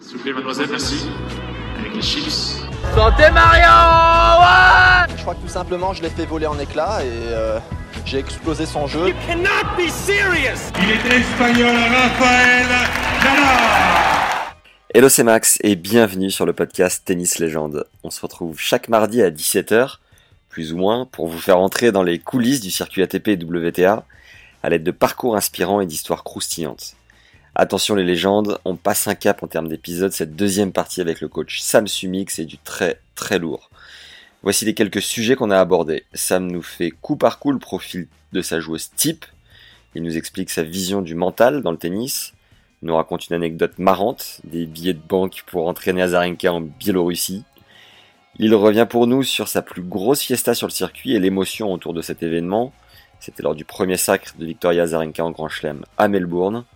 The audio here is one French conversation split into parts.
S'il vous plaît, mademoiselle, merci. Avec les chips. Santé Mario ouais Je crois que tout simplement, je l'ai fait voler en éclats et euh, j'ai explosé son jeu. You cannot be serious Il est espagnol, Rafael Nadal Hello c'est Max et bienvenue sur le podcast Tennis Légende. On se retrouve chaque mardi à 17h, plus ou moins, pour vous faire entrer dans les coulisses du circuit ATP et WTA à l'aide de parcours inspirants et d'histoires croustillantes. Attention les légendes, on passe un cap en termes d'épisodes, cette deuxième partie avec le coach Sam Sumix est du très très lourd. Voici les quelques sujets qu'on a abordés. Sam nous fait coup par coup le profil de sa joueuse type, il nous explique sa vision du mental dans le tennis, il nous raconte une anecdote marrante, des billets de banque pour entraîner Azarenka en Biélorussie. Il revient pour nous sur sa plus grosse fiesta sur le circuit et l'émotion autour de cet événement. C'était lors du premier sacre de Victoria Azarenka en Grand Chelem à Melbourne.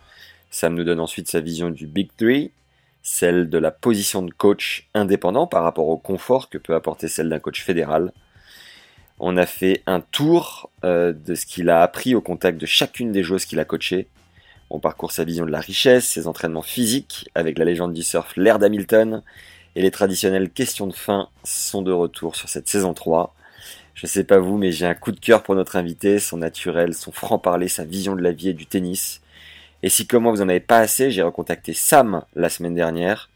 Sam nous donne ensuite sa vision du Big Three, celle de la position de coach indépendant par rapport au confort que peut apporter celle d'un coach fédéral. On a fait un tour euh, de ce qu'il a appris au contact de chacune des joueuses qu'il a coachées. On parcourt sa vision de la richesse, ses entraînements physiques avec la légende du surf Laird Hamilton et les traditionnelles questions de fin sont de retour sur cette saison 3. Je sais pas vous, mais j'ai un coup de cœur pour notre invité, son naturel, son franc-parler, sa vision de la vie et du tennis. Et si comme moi vous en avez pas assez, j'ai recontacté Sam la semaine dernière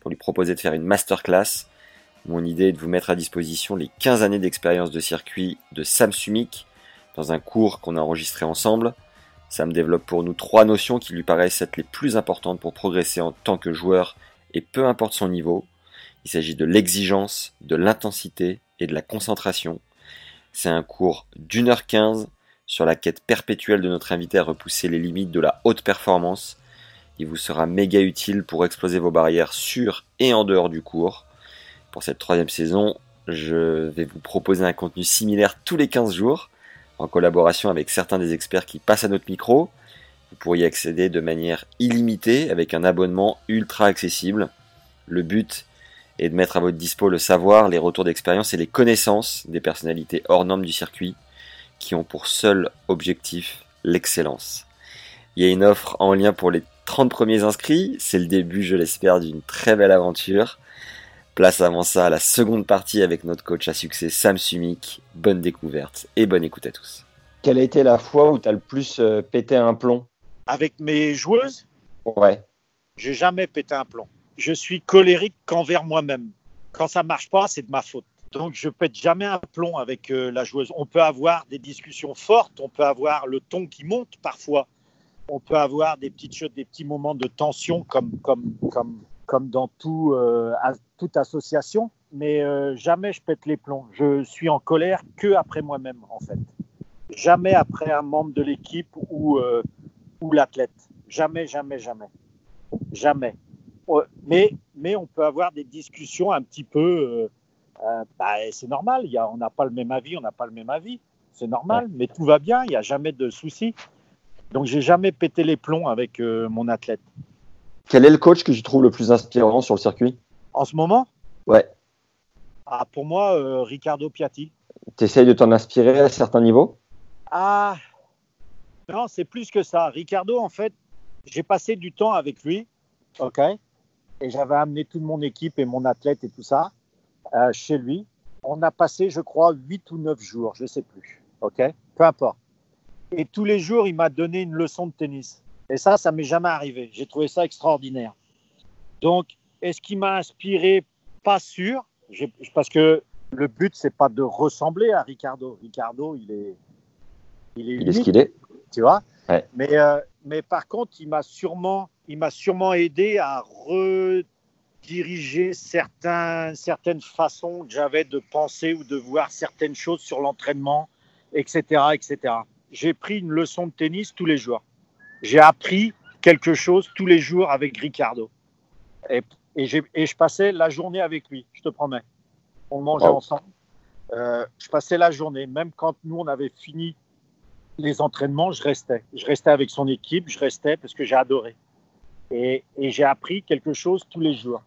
pour lui proposer de faire une masterclass. Mon idée est de vous mettre à disposition les 15 années d'expérience de circuit de Sam Sumik dans un cours qu'on a enregistré ensemble. Sam développe pour nous trois notions qui lui paraissent être les plus importantes pour progresser en tant que joueur et peu importe son niveau. Il s'agit de l'exigence, de l'intensité et de la concentration. C'est un cours d'une heure quinze sur la quête perpétuelle de notre invité à repousser les limites de la haute performance. Il vous sera méga utile pour exploser vos barrières sur et en dehors du cours. Pour cette troisième saison, je vais vous proposer un contenu similaire tous les 15 jours, en collaboration avec certains des experts qui passent à notre micro. Vous pourriez accéder de manière illimitée avec un abonnement ultra accessible. Le but est de mettre à votre dispo le savoir, les retours d'expérience et les connaissances des personnalités hors normes du circuit qui ont pour seul objectif l'excellence. Il y a une offre en lien pour les 30 premiers inscrits, c'est le début, je l'espère, d'une très belle aventure. Place avant ça à la seconde partie avec notre coach à succès Sam Sumik. Bonne découverte et bonne écoute à tous. Quelle a été la fois où tu as le plus euh, pété un plomb? Avec mes joueuses, Ouais. j'ai jamais pété un plomb. Je suis colérique qu'envers moi-même. Quand ça marche pas, c'est de ma faute. Donc je pète jamais un plomb avec euh, la joueuse. On peut avoir des discussions fortes, on peut avoir le ton qui monte parfois, on peut avoir des petites choses, des petits moments de tension comme dans euh, toute association. Mais euh, jamais je pète les plombs. Je suis en colère que après moi-même en fait. Jamais après un membre de l'équipe ou l'athlète. Jamais, jamais, jamais, jamais. Mais on peut avoir des discussions un petit peu. Euh, bah, c'est normal, y a, on n'a pas le même avis, on n'a pas le même avis. C'est normal, mais tout va bien, il n'y a jamais de souci. Donc, j'ai jamais pété les plombs avec euh, mon athlète. Quel est le coach que tu trouves le plus inspirant sur le circuit? En ce moment, Ouais. ah, pour moi, euh, Ricardo Piatti. Tu essayes de t'en inspirer à certains niveaux? Ah, non, c'est plus que ça. Ricardo, en fait, j'ai passé du temps avec lui, ok? Et j'avais amené toute mon équipe et mon athlète et tout ça euh, chez lui. On a passé, je crois, 8 ou 9 jours, je sais plus, ok? Peu importe. Et tous les jours, il m'a donné une leçon de tennis. Et ça, ça m'est jamais arrivé. J'ai trouvé ça extraordinaire. Donc, est-ce qu'il m'a inspiré? Pas sûr, parce que le but, c'est pas de ressembler à Ricardo. Ricardo, il est, il est Il est unique ce qu'il est. tu vois? Ouais. Mais, euh, mais par contre, il m'a sûrement, il m'a sûrement aidé à certains, certaines façons que j'avais de penser ou de voir certaines choses sur l'entraînement, etc., etc. J'ai pris une leçon de tennis tous les jours. J'ai appris quelque chose tous les jours avec Ricardo. Et, et, et je passais la journée avec lui, je te promets. On mangeait Wow. ensemble. Euh, je passais la journée, même quand nous, on avait fini les entraînements, je restais. Je restais avec son équipe, je restais parce que j'ai adoré. Et, et j'ai appris quelque chose tous les jours.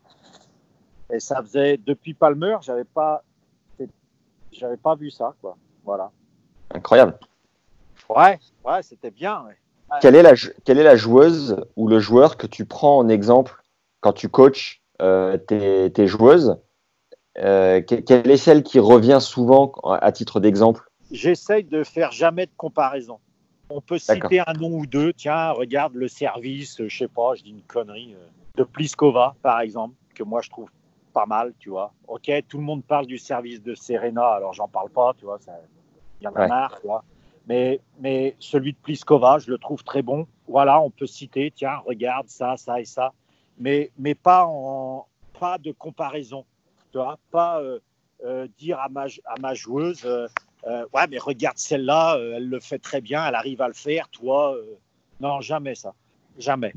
Et ça faisait, depuis Palmer, j'avais pas, j'avais pas vu ça, quoi. Voilà. Incroyable. Ouais, ouais, c'était bien. ouais. Quelle est, la, quelle est la joueuse ou le joueur que tu prends en exemple quand tu coaches euh, tes, tes, joueuses euh, Quelle est celle qui revient souvent à titre d'exemple? J'essaye de faire jamais de comparaison. On peut citer un nom ou deux. Tiens, regarde le service, je sais pas, je dis une connerie, euh, de Pliskova, par exemple, que moi je trouve pas mal, tu vois. Ok, tout le monde parle du service de Serena, alors j'en parle pas, tu vois, il y en a Ouais. marre, tu vois. Mais, mais celui de Pliskova, je le trouve très bon. Voilà, on peut citer, tiens, regarde ça, ça et ça, mais, mais pas, en, pas de comparaison, tu vois, pas euh, euh, dire à ma, à ma joueuse, euh, euh, ouais, mais regarde celle-là, euh, elle le fait très bien, elle arrive à le faire, toi, euh, non, jamais ça, jamais.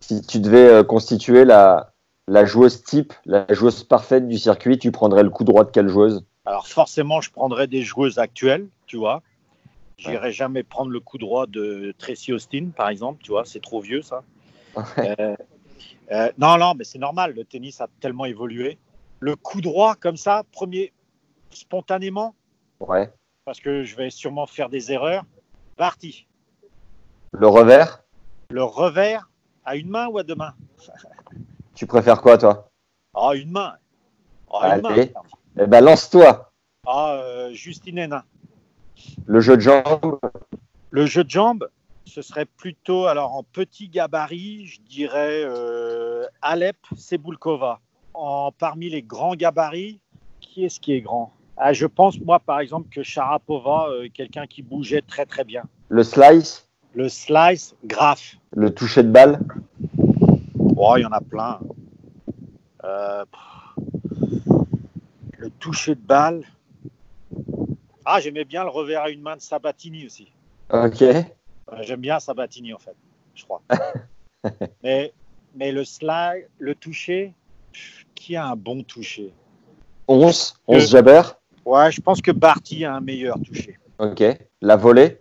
Si tu devais constituer la, la joueuse type, la joueuse parfaite du circuit, tu prendrais le coup droit de quelle joueuse? Alors forcément, je prendrais des joueuses actuelles, tu vois. J'irai jamais prendre le coup droit de Tracy Austin, par exemple, tu vois, c'est trop vieux ça. Ouais. Euh, non, non, mais c'est normal, le tennis a tellement évolué. Le coup droit comme ça, premier, spontanément, Ouais. parce que je vais sûrement faire des erreurs, Barty. Le revers Le revers, à une main ou à deux mains? Tu préfères quoi, toi? Ah, une main. Ah, une Allez. main. Eh ben, lance-toi. Ah, euh, Justine Hénin. Le jeu de jambes, Le jeu de jambes, ce serait plutôt, alors en petit gabarit, je dirais euh, Alep Sebulkova. En, parmi les grands gabarits, qui est-ce qui est grand? Ah, Je pense, moi, par exemple, que Sharapova, euh, quelqu'un qui bougeait très très bien. le slice, Le slice, Graf. le toucher de balle. Oh, il y en a plein. Euh, le toucher de balle. Ah, j'aimais bien le revers à une main de Sabatini aussi. Ok. Euh, J'aime bien Sabatini en fait, je crois. mais, mais le slide, le toucher, qui a un bon toucher? 11, Euh. 11 jabber. Ouais, je pense que Barty a un meilleur toucher. Ok. La volée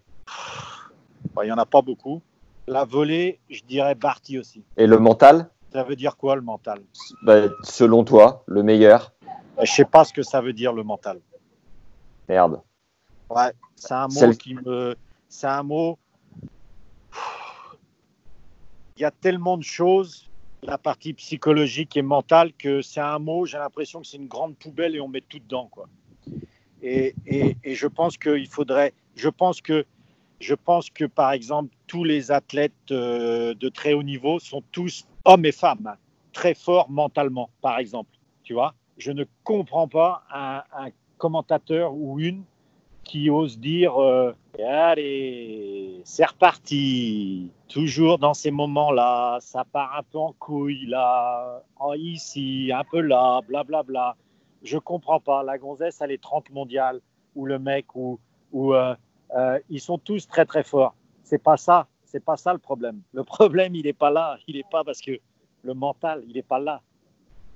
Bon, Il n'y en a pas beaucoup. La volée, je dirais Barty aussi. et le mental Ça veut dire quoi le mental? Bah, Selon toi, le meilleur Euh, Je sais pas ce que ça veut dire le mental. Merde. Ouais, c'est un mot qui me. C'est un mot. Il y a tellement de choses, la partie psychologique et mentale, que c'est un mot, j'ai l'impression que c'est une grande poubelle et on met tout dedans. Quoi. Et, je pense qu'il faudrait. Je pense que. Je pense que, par exemple, tous les athlètes euh, de très haut niveau sont tous, hommes et femmes, hein, très forts mentalement, par exemple. Tu vois? Je ne comprends pas un, commentateur ou une qui ose dire euh, Allez, c'est reparti. Toujours dans ces moments-là, ça part un peu en couille, là, ici, un peu là, blablabla. Bla, bla. Je comprends pas. La gonzesse, elle est 30 mondiale, ou le mec, ou, ou euh, euh, ils sont tous très très forts. C'est pas ça. C'est pas ça le problème. Le problème, il n'est pas là. Il n'est pas parce que le mental, il n'est pas là.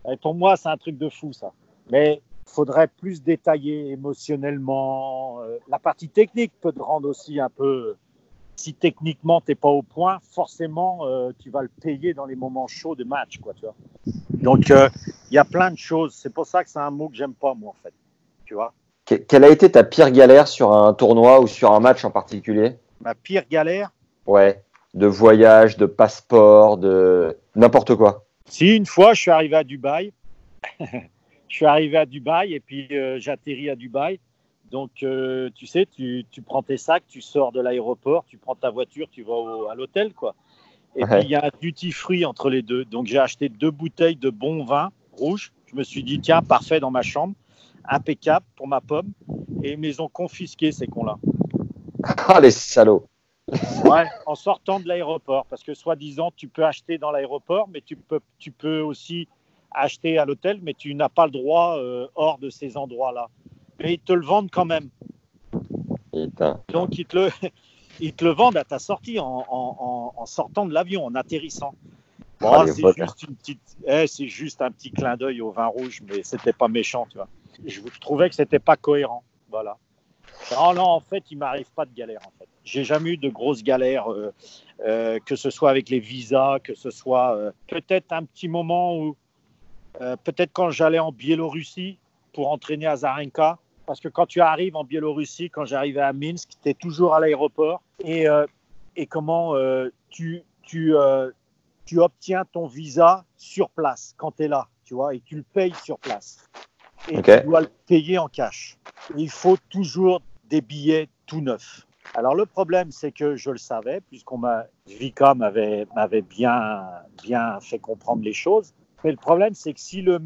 Et pour moi, c'est un truc de fou, ça. Mais faudrait plus détailler émotionnellement. Euh, la partie technique peut te rendre aussi un peu. Si techniquement tu n'es pas au point, forcément euh, tu vas le payer dans les moments chauds de match, quoi, tu vois. Donc euh, il y a plein de choses. C'est pour ça que c'est un mot que j'aime pas moi en fait, tu vois. Que- Quelle a été ta pire galère sur un tournoi ou sur un match en particulier? Ma pire galère, Ouais. De voyage, de passeport, de n'importe quoi. si une fois je suis arrivé à Dubaï, je suis arrivé à Dubaï et puis euh, j'atterris à Dubaï. Donc, euh, tu sais, tu, tu prends tes sacs, tu sors de l'aéroport, tu prends ta voiture, tu vas au- à l'hôtel, quoi. Et Ouais. puis, il y a un duty free entre les deux. Donc, j'ai acheté deux bouteilles de bon vin rouge. Je me suis dit, tiens, parfait dans ma chambre, impeccable pour ma pomme. Et ils me les ont confisqués, ces cons-là. Ah, les salauds. Ouais, en sortant de l'aéroport. Parce que, soi-disant, tu peux acheter dans l'aéroport, mais tu peux, tu peux aussi acheter à l'hôtel, mais tu n'as pas le droit euh, hors de ces endroits-là. Mais ils te le vendent quand même. Putain. Donc, ils te le, Ils te le vendent à ta sortie en, en- sortant de l'avion, en atterrissant. Bon, Ah, c'est juste une petite, eh, c'est juste un petit clin d'œil au vin rouge, mais c'était pas méchant, tu vois. Je trouvais que c'était pas cohérent, voilà. Non, non, en fait, il m'arrive pas de galère. En fait, j'ai jamais eu de grosses galères, euh, euh, que ce soit avec les visas, que ce soit euh, peut-être un petit moment où, peut-être quand j'allais en Biélorussie pour entraîner à Zarenka, parce que quand tu arrives en Biélorussie, quand j'arrivais à Minsk, tu es toujours à l'aéroport et, euh, et comment euh, tu, tu, euh, tu obtiens ton visa sur place quand tu es là, tu vois, et tu le payes sur place. Et tu dois le payer en cash. Il faut toujours des billets tout neufs. Alors le problème, c'est que je le savais, puisqu'on m'a, Vika m'avait, m'avait bien, bien fait comprendre les choses. Mais le problème, c'est que si le,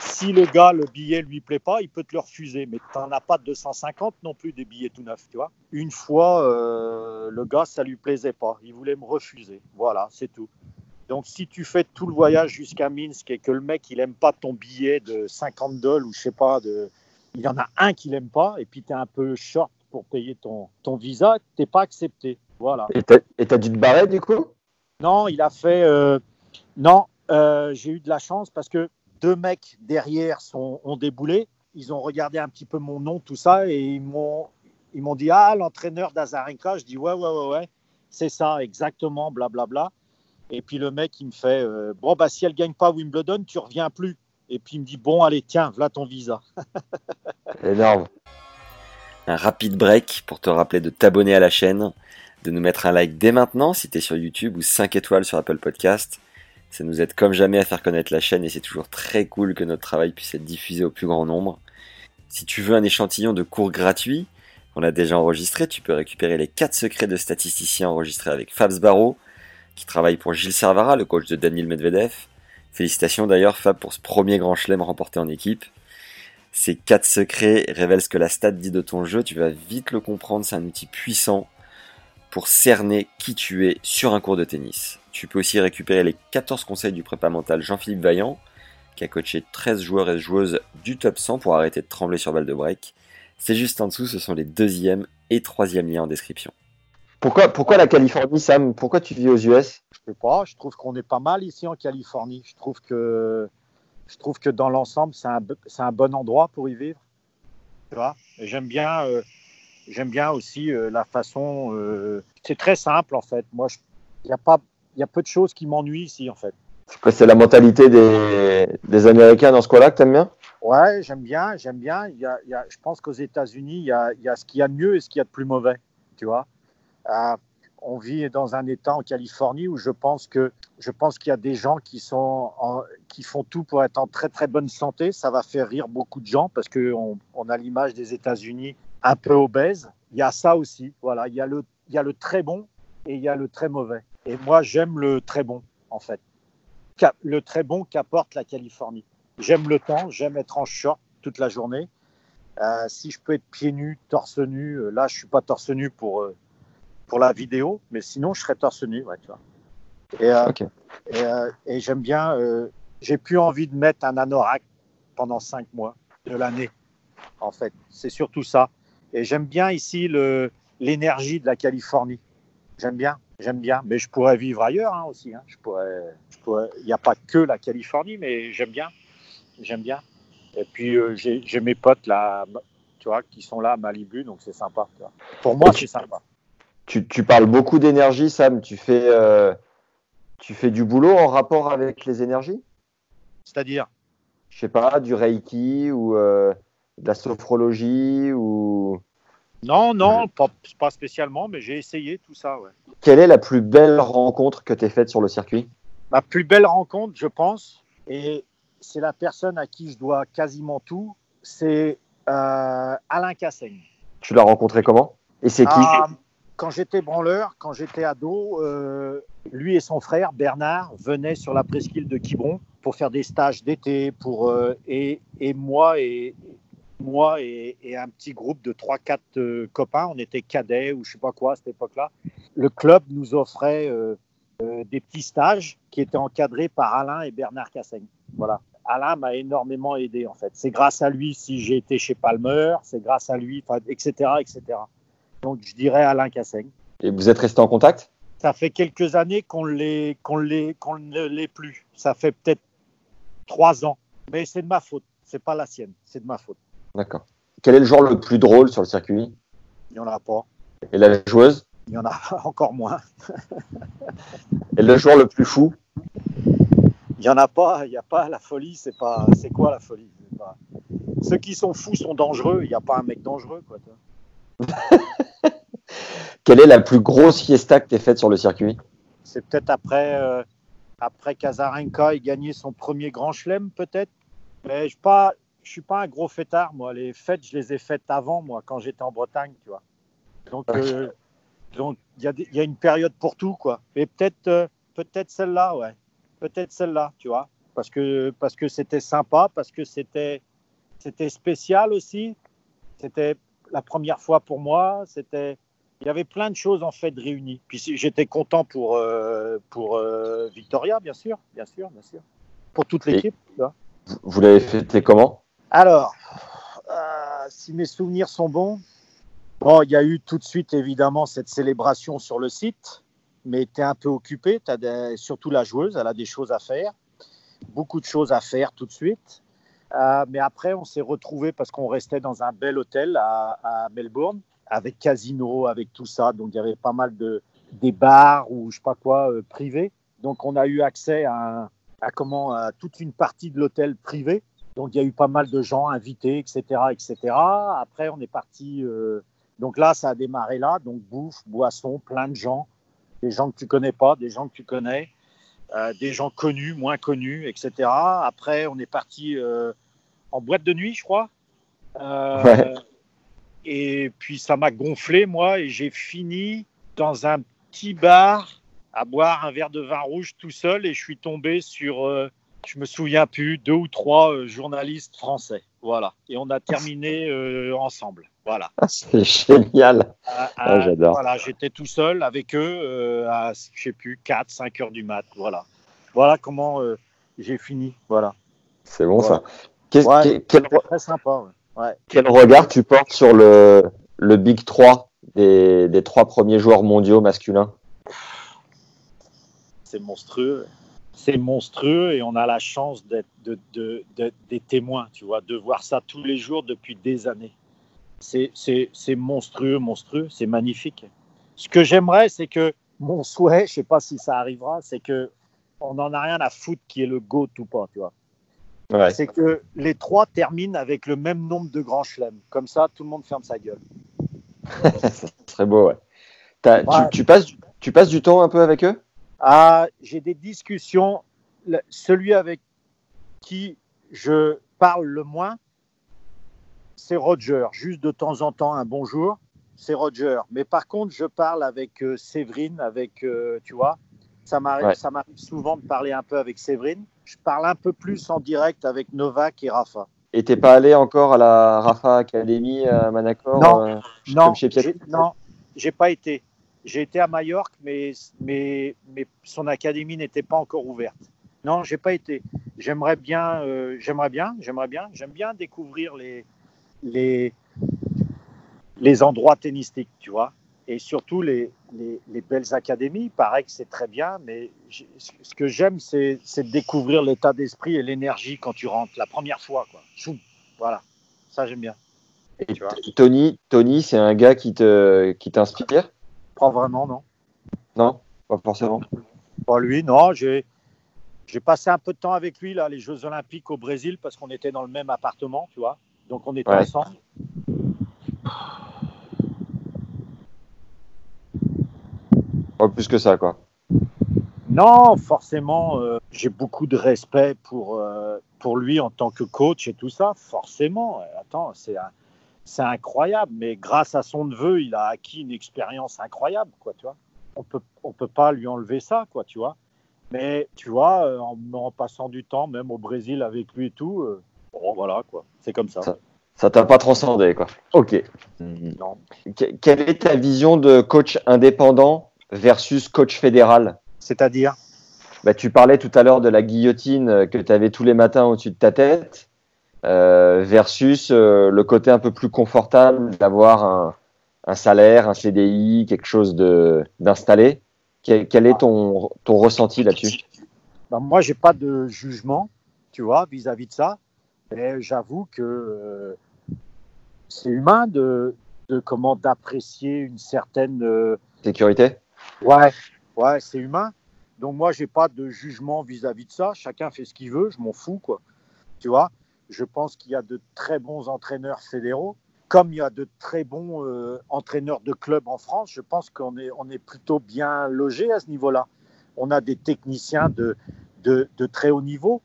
si le gars, le billet lui plaît pas, il peut te le refuser. Mais tu n'en as pas 250 non plus des billets tout neufs, tu vois. Une fois, euh, le gars, ça lui plaisait pas. Il voulait me refuser. Voilà, c'est tout. Donc si tu fais tout le voyage jusqu'à Minsk et que le mec, il aime pas ton billet de 50 dollars ou je sais pas, de... il y en a un qui l'aime pas et puis tu es un peu short pour payer ton, ton visa, tu pas accepté. Voilà. Et t'as et t'as dû te barrer du coup? Non, il a fait. euh, Non, euh, j'ai eu de la chance parce que deux mecs derrière sont, ont déboulé. Ils ont regardé un petit peu mon nom, tout ça, et ils m'ont, ils m'ont dit Ah, l'entraîneur d'Azarenka. Je dis Ouais, ouais, ouais, ouais, c'est ça, exactement, blablabla. Et puis le mec, il me fait euh, Bon, bah, si elle gagne pas Wimbledon, tu reviens plus. Et puis il me dit Bon, allez, tiens, voilà ton visa. Énorme. Un rapide break pour te rappeler de t'abonner à la chaîne, de nous mettre un like dès maintenant si t'es sur YouTube ou 5 étoiles sur Apple Podcast. Ça nous aide comme jamais à faire connaître la chaîne et c'est toujours très cool que notre travail puisse être diffusé au plus grand nombre. Si tu veux un échantillon de cours gratuits qu'on a déjà enregistré, tu peux récupérer les 4 secrets de statisticiens enregistrés avec Fabs Barreau, qui travaille pour Gilles Servara, le coach de Daniel Medvedev. Félicitations d'ailleurs Fab pour ce premier grand chelem remporté en équipe. Ces quatre secrets révèlent ce que la stat dit de ton jeu, tu vas vite le comprendre, c'est un outil puissant pour cerner qui tu es sur un cours de tennis. Tu peux aussi récupérer les 14 conseils du prépa mental Jean-Philippe Vaillant, qui a coaché 13 joueurs et joueuses du top 100 pour arrêter de trembler sur balle de break. C'est juste en dessous, ce sont les deuxième et troisième liens en description. Pourquoi, pourquoi la Californie, Sam? Pourquoi tu vis aux US Je sais pas, je trouve qu'on est pas mal ici en Californie. Je trouve que, je trouve que dans l'ensemble, c'est un, un bon endroit pour y vivre. Tu vois? Et j'aime bien, euh, j'aime bien aussi euh, la façon. euh, c'est très simple en fait. Moi, il y a pas, y a peu de choses qui m'ennuient ici en fait. C'est la mentalité des, des Américains dans ce coin-là que t'aimes bien? Ouais, j'aime bien, j'aime bien. Il y a, il y a- je pense qu'aux États-Unis, il y a, il y a ce qu'il y a de mieux et ce qu'il y a de plus mauvais. Tu vois, Euh, on vit dans un État en Californie où je pense que je pense qu'il y a des gens qui sont en- qui font tout pour être en très très bonne santé. Ça va faire rire beaucoup de gens parce que on, on a l'image des États-Unis un peu obèse. Il y a ça aussi. Voilà, il y a le il y a le très bon et il y a le très mauvais. Et moi, j'aime le très bon en fait. Le très bon qu'apporte la Californie. J'aime le temps, j'aime être en short toute la journée. Euh, si je peux être pieds nus, torse nu, euh, là je suis pas torse nu pour, euh, pour la vidéo, mais sinon je serais torse nu, ouais, tu vois. Et, et, et j'aime bien, j'ai plus envie de mettre un anorak pendant cinq mois de l'année, en fait. C'est surtout ça. Et j'aime bien ici l'énergie de la Californie. J'aime bien, j'aime bien. Mais je pourrais vivre ailleurs hein, aussi. hein. Je pourrais, je pourrais. Il n'y a pas que la Californie, mais j'aime bien. J'aime bien. Et puis euh, j'ai mes potes là, tu vois, qui sont là à Malibu, donc c'est sympa. tu vois. Pour moi, c'est sympa. tu, tu parles beaucoup d'énergie, Sam. Tu fais, euh, tu fais du boulot en rapport avec les énergies? C'est-à-dire, Je sais pas, du Reiki ou euh, de la sophrologie ou. non, non, pas, pas spécialement, mais j'ai essayé tout ça. Ouais. Quelle est la plus belle rencontre que tu aies faite sur le circuit? Ma plus belle rencontre, je pense, et c'est la personne à qui je dois quasiment tout, c'est euh, Alain Cassaigne. Tu l'as rencontré comment? Et c'est qui? Ah, quand j'étais branleur, quand j'étais ado, euh, lui et son frère Bernard venaient sur la presqu'île de Quiberon pour faire des stages d'été. Pour euh, et, et moi et moi et, et un petit groupe de 3-4 euh, copains, on était cadets ou je sais pas quoi à cette époque-là. Le club nous offrait euh, euh, des petits stages qui étaient encadrés par Alain et Bernard Cassaigne. Voilà. Alain m'a énormément aidé en fait. C'est grâce à lui si j'ai été chez Palmer, c'est grâce à lui, etc., etc. Donc je dirais Alain Cassaigne. Et vous êtes resté en contact? Ça fait quelques années qu'on l'est- qu'on ne l'est plus. Ça fait peut-être trois ans. Mais c'est de ma faute. C'est pas la sienne. C'est de ma faute. D'accord. Quel est le joueur le plus drôle sur le circuit? Il n'y en a pas. Et la joueuse? Il y en a encore moins. Et le joueur le plus fou? Il n'y en a pas. Il n'y a pas la folie. C'est pas. C'est quoi la folie? Pas- Ceux qui sont fous sont dangereux. Il n'y a pas un mec dangereux. Quoi. Quelle est la plus grosse fiesta que tu faite sur le circuit? C'est peut-être après, euh, après Kazarenka ait gagné son premier grand chelem, peut-être. Mais je ne suis, pas- je suis pas un gros fêtard, moi. Les fêtes, je les ai faites avant, moi, quand j'étais en Bretagne, tu vois. Donc, euh, donc il y, a y une période pour tout, quoi. Et peut-être euh, peut-être celle-là, ouais. Peut-être celle-là, tu vois. Parce que parce que c'était sympa, parce que c'était c'était spécial aussi. C'était la première fois pour moi. C'était il y avait plein de choses en fait réunies. Puis j'étais content pour, euh, pour euh, Victoria, bien sûr, bien sûr, bien sûr. Pour toute l'équipe. Vous- l'avez fêté comment? Alors, si mes souvenirs sont bons, bon, il y a eu tout de suite évidemment cette célébration sur le site, mais tu es un peu occupé, des- surtout la joueuse, elle a des choses à faire, beaucoup de choses à faire tout de suite. Euh, mais après, on s'est retrouvés parce qu'on restait dans un bel hôtel à, Melbourne, avec casino, avec tout ça. Donc, il y avait pas mal de des bars ou je sais pas quoi euh, privés. Donc, on a eu accès à comment à toute une partie de l'hôtel privé. Donc, il y a eu pas mal de gens invités, etc., etc. Après, on est parti. euh, donc là, ça a démarré là. Donc, bouffe, boisson, plein de gens, des gens que tu connais pas, des gens que tu connais. Euh, des gens connus, moins connus, etc. Après, on est parti euh, en boîte de nuit, je crois. Euh, Ouais. Et puis, ça m'a gonflé, moi, et j'ai fini dans un petit bar à boire un verre de vin rouge tout seul, et je suis tombé sur, je me souviens plus, deux ou trois euh, journalistes français. Voilà. Et on a terminé euh, ensemble. Voilà. C'est génial. Ah, j'adore. Voilà, j'étais tout seul avec eux euh, à, je sais plus, 4, 5 heures du mat. Voilà. Voilà comment j'ai fini. Voilà. C'est bon ça. Ouais. quel, très sympa. ouais. Ouais. quel regard tu portes sur le, le Big 3 des, des trois premiers joueurs mondiaux masculins? C'est monstrueux. C'est monstrueux et on a la chance d'être de, des témoins, tu vois, de voir ça tous les jours depuis des années. C'est- monstrueux, monstrueux, c'est magnifique. Ce que j'aimerais, c'est que mon souhait, je sais pas si ça arrivera, c'est que on n'en a rien à foutre qui est le GOAT ou pas, tu vois. Ouais. C'est que les trois terminent avec le même nombre de grands chelems. Comme ça, tout le monde ferme sa gueule. Ça serait beau, ouais. T'as- tu- Ouais. Tu, passes, tu passes du temps un peu avec eux? Ah, j'ai des discussions. Celui avec qui je parle le moins, c'est Roger. Juste de temps en temps, un bonjour, c'est Roger. Mais par contre, je parle avec euh, Séverine, avec, euh, tu vois, ça m'arrive Ouais. ça m'arrive souvent de parler un peu avec Séverine. Je parle un peu plus en direct avec Novak et Rafa. Et t'es pas allé encore à la Rafa Academy à Manacor Non. euh, Non, chez non, j'ai pas été. J'ai été à Majorque, mais, mais, mais son académie n'était pas encore ouverte. Non, j'ai pas été. J'aimerais bien, euh, j'aimerais bien, j'aimerais bien, j'aime bien découvrir les, les, les endroits tennistiques, tu vois, et surtout les, les, les belles académies. Il paraît que c'est très bien, mais ce que j'aime, c'est découvrir l'état d'esprit et l'énergie quand tu rentres la première fois, quoi. Choum, Voilà, ça j'aime bien. Et tu vois. t- Tony, Tony c'est un gars qui te qui t'inspire? Pas vraiment, non. Non Pas forcément. Pas lui, non. J'ai j'ai passé un peu de temps avec lui là, les Jeux Olympiques au Brésil parce qu'on était dans le même appartement, tu vois. Donc on était Ouais. ensemble. Pas plus que ça, quoi. Non, forcément, euh, j'ai beaucoup de respect pour, euh, pour lui en tant que coach et tout ça. Forcément. Euh, Attends, c'est un- c'est incroyable. Mais grâce à son neveu, il a acquis une expérience incroyable, quoi, tu vois. On peut, on peut pas lui enlever ça, quoi, tu vois. Mais tu vois, euh, en, en passant du temps, même au Brésil avec lui et tout, euh, bon, voilà, quoi. C'est comme ça. Ça- Ça t'a pas transcendé, quoi. Ok. Non. Que- Quelle est ta vision de coach indépendant versus coach fédéral? C'est-à-dire? Bah, Tu parlais tout à l'heure de la guillotine euh, que tu avais tous les matins au-dessus de ta tête, versus euh, le côté un peu plus confortable d'avoir un, un salaire, un CDI, quelque chose d'installé. Quel, quel, est ton, ton ressenti là-dessus? Ben Moi, j'ai pas de jugement, tu vois, vis-à-vis -vis de ça. Mais j'avoue que euh, c'est humain de, de comment d'apprécier une certaine euh, sécurité? Ouais, ouais, c'est humain. Donc moi, j'ai pas de jugement vis-à-vis -vis de ça. Chacun fait ce qu'il veut, je m'en fous, quoi. Tu vois, je pense qu'il y a de très bons entraîneurs fédéraux comme il y a de très bons euh, entraîneurs de clubs en France, je pense qu'on est, plutôt bien logé à ce niveau-là. On a des techniciens de, très haut niveau.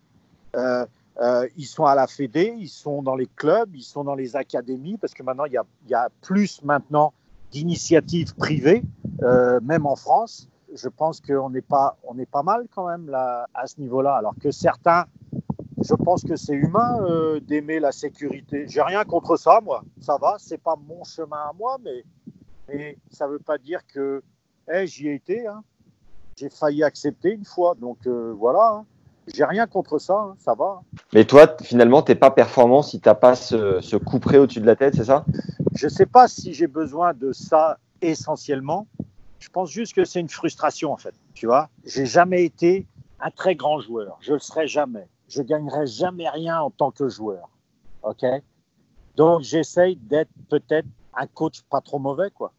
Euh, euh, ils sont à la Fédé, ils sont dans les clubs, ils sont dans les académies, parce que maintenant, il y a, plus maintenant d'initiatives privées, même en France. Je pense qu'on est, pas, on est pas mal quand même là, à ce niveau-là. Alors que certains je pense que c'est humain euh, d'aimer la sécurité. J'ai rien contre ça, moi. Ça va, c'est pas mon chemin à moi, mais, mais ça veut pas dire que hey, j'y ai été. Hein. J'ai failli accepter une fois, donc euh, voilà. Hein. J'ai rien contre ça, hein. ça va. Mais toi, finalement, t'es pas performant si t'as pas ce, ce coup près au-dessus de la tête, c'est ça? Je sais pas si j'ai besoin de ça essentiellement. Je pense juste que c'est une frustration en fait. Tu vois, j'ai jamais été un très grand joueur. Je le serai jamais je gagnerai jamais rien en tant que joueur. OK? Donc, j'essaye d'être peut-être un coach pas trop mauvais, quoi.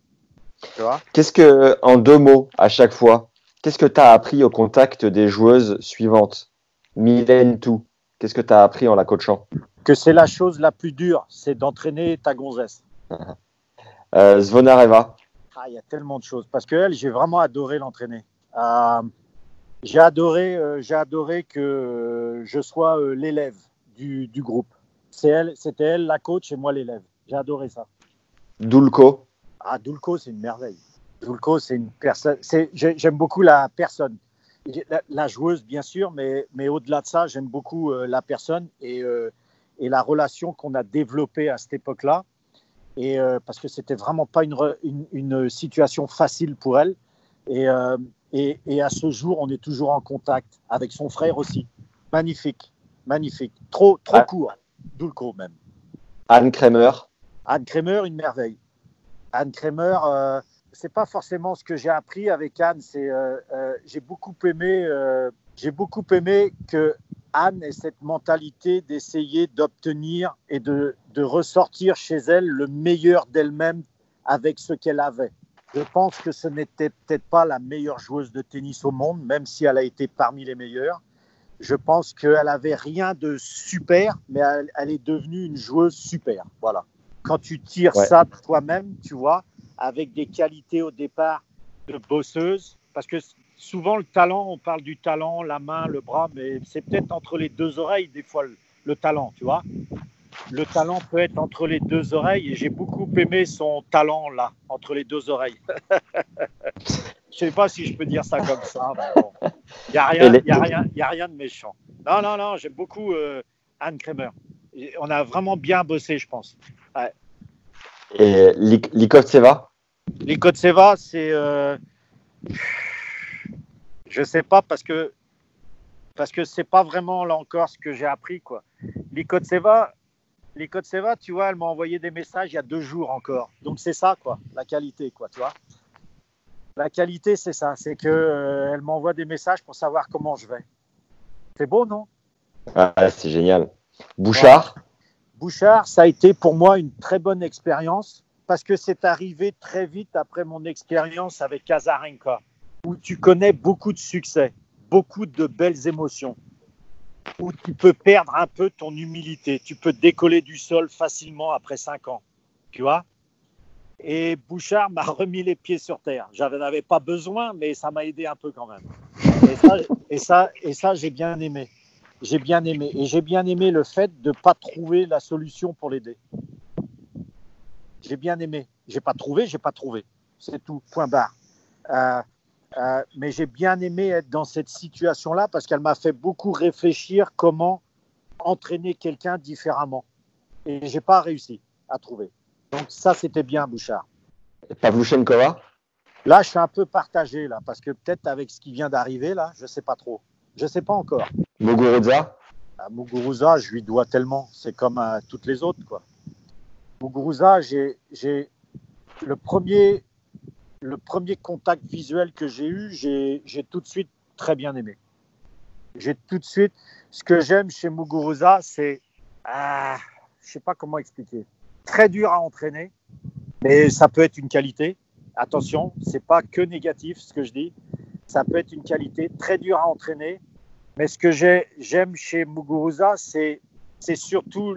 Qu'est-ce que, en deux mots, à chaque fois, qu'est-ce que tu as appris au contact des joueuses suivantes? Mylène, tout. Qu'est-ce que tu as appris en la coachant? Que c'est la chose la plus dure, c'est d'entraîner ta gonzesse. euh, Zvonareva. Ah, il y a tellement de choses. Parce que elle, j'ai vraiment adoré l'entraîner. Euh, j'ai adoré, euh, j'ai adoré que euh, je sois euh, l'élève du, du, groupe. C'est elle, c'était elle la coach et moi l'élève. J'ai adoré ça. Dulco. Ah, Dulco, c'est une merveille. Dulco, c'est une personne. J'aime beaucoup la personne. La, la, joueuse, bien sûr, mais, mais au-delà de ça, j'aime beaucoup euh, la personne et, euh, et la relation qu'on a développée à cette époque-là. Et euh, parce que c'était vraiment pas une, une, une, situation facile pour elle. Et, et, et, à ce jour, on est toujours en contact avec son frère aussi. Magnifique, magnifique. Trop, trop ah. court. Dulco même. Anne Kremer. Anne Kremer, une merveille. Anne Kremer, euh, c'est pas forcément ce que j'ai appris avec Anne. C'est, euh, euh, j'ai beaucoup aimé, j'ai beaucoup aimé que Anne ait cette mentalité d'essayer d'obtenir et de, de ressortir chez elle le meilleur d'elle-même avec ce qu'elle avait. Je pense que ce n'était peut-être pas la meilleure joueuse de tennis au monde, même si elle a été parmi les meilleures. Je pense qu'elle avait rien de super, mais elle, elle, est devenue une joueuse super. Voilà. Quand tu tires ouais. ça toi-même, tu vois, avec des qualités au départ de bosseuse, parce que souvent le talent, on parle du talent, la main, le bras, mais c'est peut-être entre les deux oreilles des fois le, le talent, tu vois le talent peut être entre les deux oreilles et j'ai beaucoup aimé son talent là, entre les deux oreilles. je sais pas si je peux dire ça comme ça. Il bon. n'y a, rien, y a, rien, y a rien de méchant. Non, non, non, j'aime beaucoup euh, Anne Kremer. On a vraiment bien bossé, je pense. Ouais. Et Likovtseva Likovtseva, c'est. Euh... Je sais pas parce que parce que c'est pas vraiment là encore ce que j'ai appris quoi. Likovtseva, les codes Seva, tu vois, elle m'a envoyé des messages il y a deux jours encore. Donc c'est ça, quoi, la qualité, quoi, tu vois. La qualité, c'est ça, c'est que euh, elle m'envoie des messages pour savoir comment je vais. C'est beau, non? Ah, C'est génial. Bouchard? Ouais. Bouchard, ça a été pour moi une très bonne expérience parce que c'est arrivé très vite après mon expérience avec Kazarenka, où tu connais beaucoup de succès, beaucoup de belles émotions où tu peux perdre un peu ton humilité. Tu peux décoller du sol facilement après cinq ans. Tu vois Et Bouchard m'a remis les pieds sur terre. J'avais n'avais pas besoin, mais ça m'a aidé un peu quand même. Et ça, et ça, et ça j'ai bien aimé. J'ai bien aimé. Et j'ai bien aimé le fait de ne pas trouver la solution pour l'aider. J'ai bien aimé. J'ai pas trouvé, j'ai pas trouvé. C'est tout. Point barre. Euh, euh, mais j'ai bien aimé être dans cette situation-là parce qu'elle m'a fait beaucoup réfléchir comment entraîner quelqu'un différemment. Et j'ai pas réussi à trouver. Donc ça, c'était bien, Bouchard. Pavluchenkova Là, je suis un peu partagé là parce que peut-être avec ce qui vient d'arriver là, je sais pas trop. Je sais pas encore. Muguruza? À Muguruza, je lui dois tellement. C'est comme à toutes les autres quoi. Muguruza, j'ai le premier, le premier contact visuel que j'ai eu, j'ai tout de suite très bien aimé. J'ai tout de suite. Ce que j'aime chez Muguruza, c'est. Ah, je sais pas comment expliquer. Très dur à entraîner, mais ça peut être une qualité. Attention, c'est pas que négatif ce que je dis. Ça peut être une qualité très dur à entraîner. Mais ce que j'ai- j'aime chez Muguruza, c'est surtout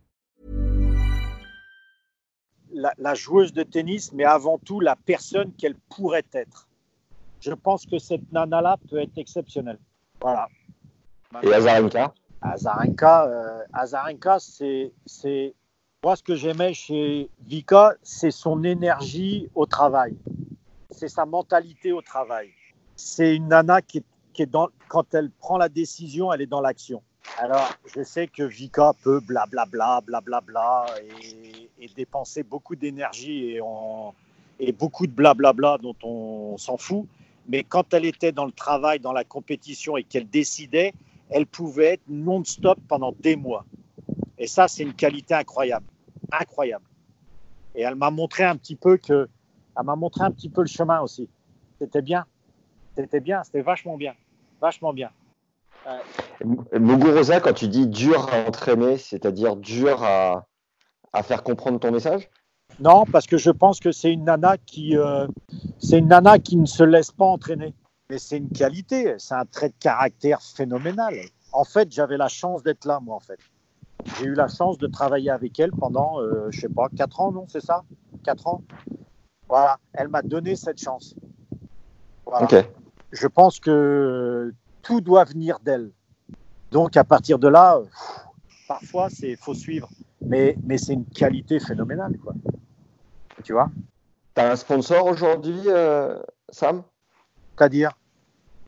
La, la joueuse de tennis, mais avant tout la personne qu'elle pourrait être. Je pense que cette nana-là peut être exceptionnelle. Voilà. Et Azarenka? Azarenka, euh, Azarenka, c'est, c'est moi ce que j'aimais chez Vika, c'est son énergie au travail, c'est sa mentalité au travail. C'est une nana qui est, qui est dans, quand elle prend la décision, elle est dans l'action. Alors, je sais que Vika peut blablabla, blablabla, et, et dépenser beaucoup d'énergie et, beaucoup de blablabla dont on s'en fout. Mais quand elle était dans le travail, dans la compétition et qu'elle décidait, elle pouvait être non-stop pendant des mois. Et ça, c'est une qualité incroyable, incroyable. Et elle m'a montré un petit peu que, elle m'a montré un petit peu le chemin aussi. C'était bien, c'était bien, c'était vachement bien, vachement bien. Muguruza, quand tu dis dur à entraîner, c'est-à-dire dur à, à faire comprendre ton message? Non, parce que je pense que c'est une nana qui, euh, c'est une nana qui ne se laisse pas entraîner. Mais c'est une qualité, c'est un trait de caractère phénoménal. En fait, j'avais la chance d'être là, moi, en fait. J'ai eu la chance de travailler avec elle pendant, euh, je sais pas, 4 ans, non, c'est ça? 4 ans? Voilà, elle m'a donné cette chance. Voilà. Je pense que tout doit venir d'elle. Donc, à partir de là, euh, pff, parfois, c'est faut suivre. Mais, mais c'est une qualité phénoménale, quoi. Tu vois? T'as un sponsor aujourd'hui, euh, Sam? C'est-à-dire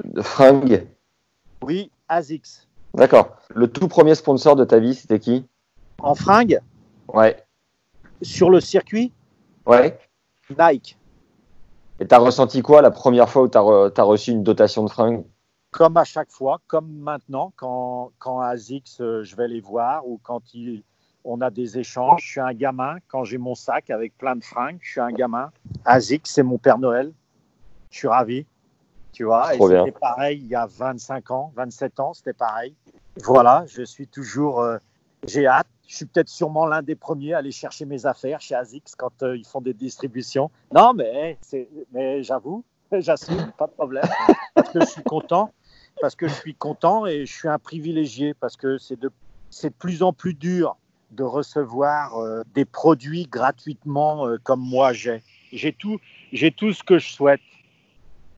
De fringues Oui, ASICS. D'accord. Le tout premier sponsor de ta vie, c'était qui? En fringues, Ouais. sur le circuit, Ouais. Nike. Et t'as ressenti quoi la première fois où t'as re- t'as reçu une dotation de fringues Comme à chaque fois, comme maintenant, quand, quand ASICS, euh, je vais les voir ou quand il, on a des échanges. Je suis un gamin. Quand j'ai mon sac avec plein de fringues, je suis un gamin. ASICS, c'est mon Père Noël. Je suis ravi. Tu vois, et c'était pareil il y a 25 ans, 27 ans, c'était pareil. Voilà, je suis toujours. euh, j'ai hâte. Je suis peut-être sûrement l'un des premiers à aller chercher mes affaires chez ASICS quand euh, ils font des distributions. Non, mais, c'est- mais j'avoue, j'assume, pas de problème. Parce que je suis content. Parce que je suis content et je suis un privilégié. Parce que c'est de, c'est de plus en plus dur de recevoir euh, des produits gratuitement euh, comme moi j'ai. J'ai tout, j'ai tout ce que je souhaite.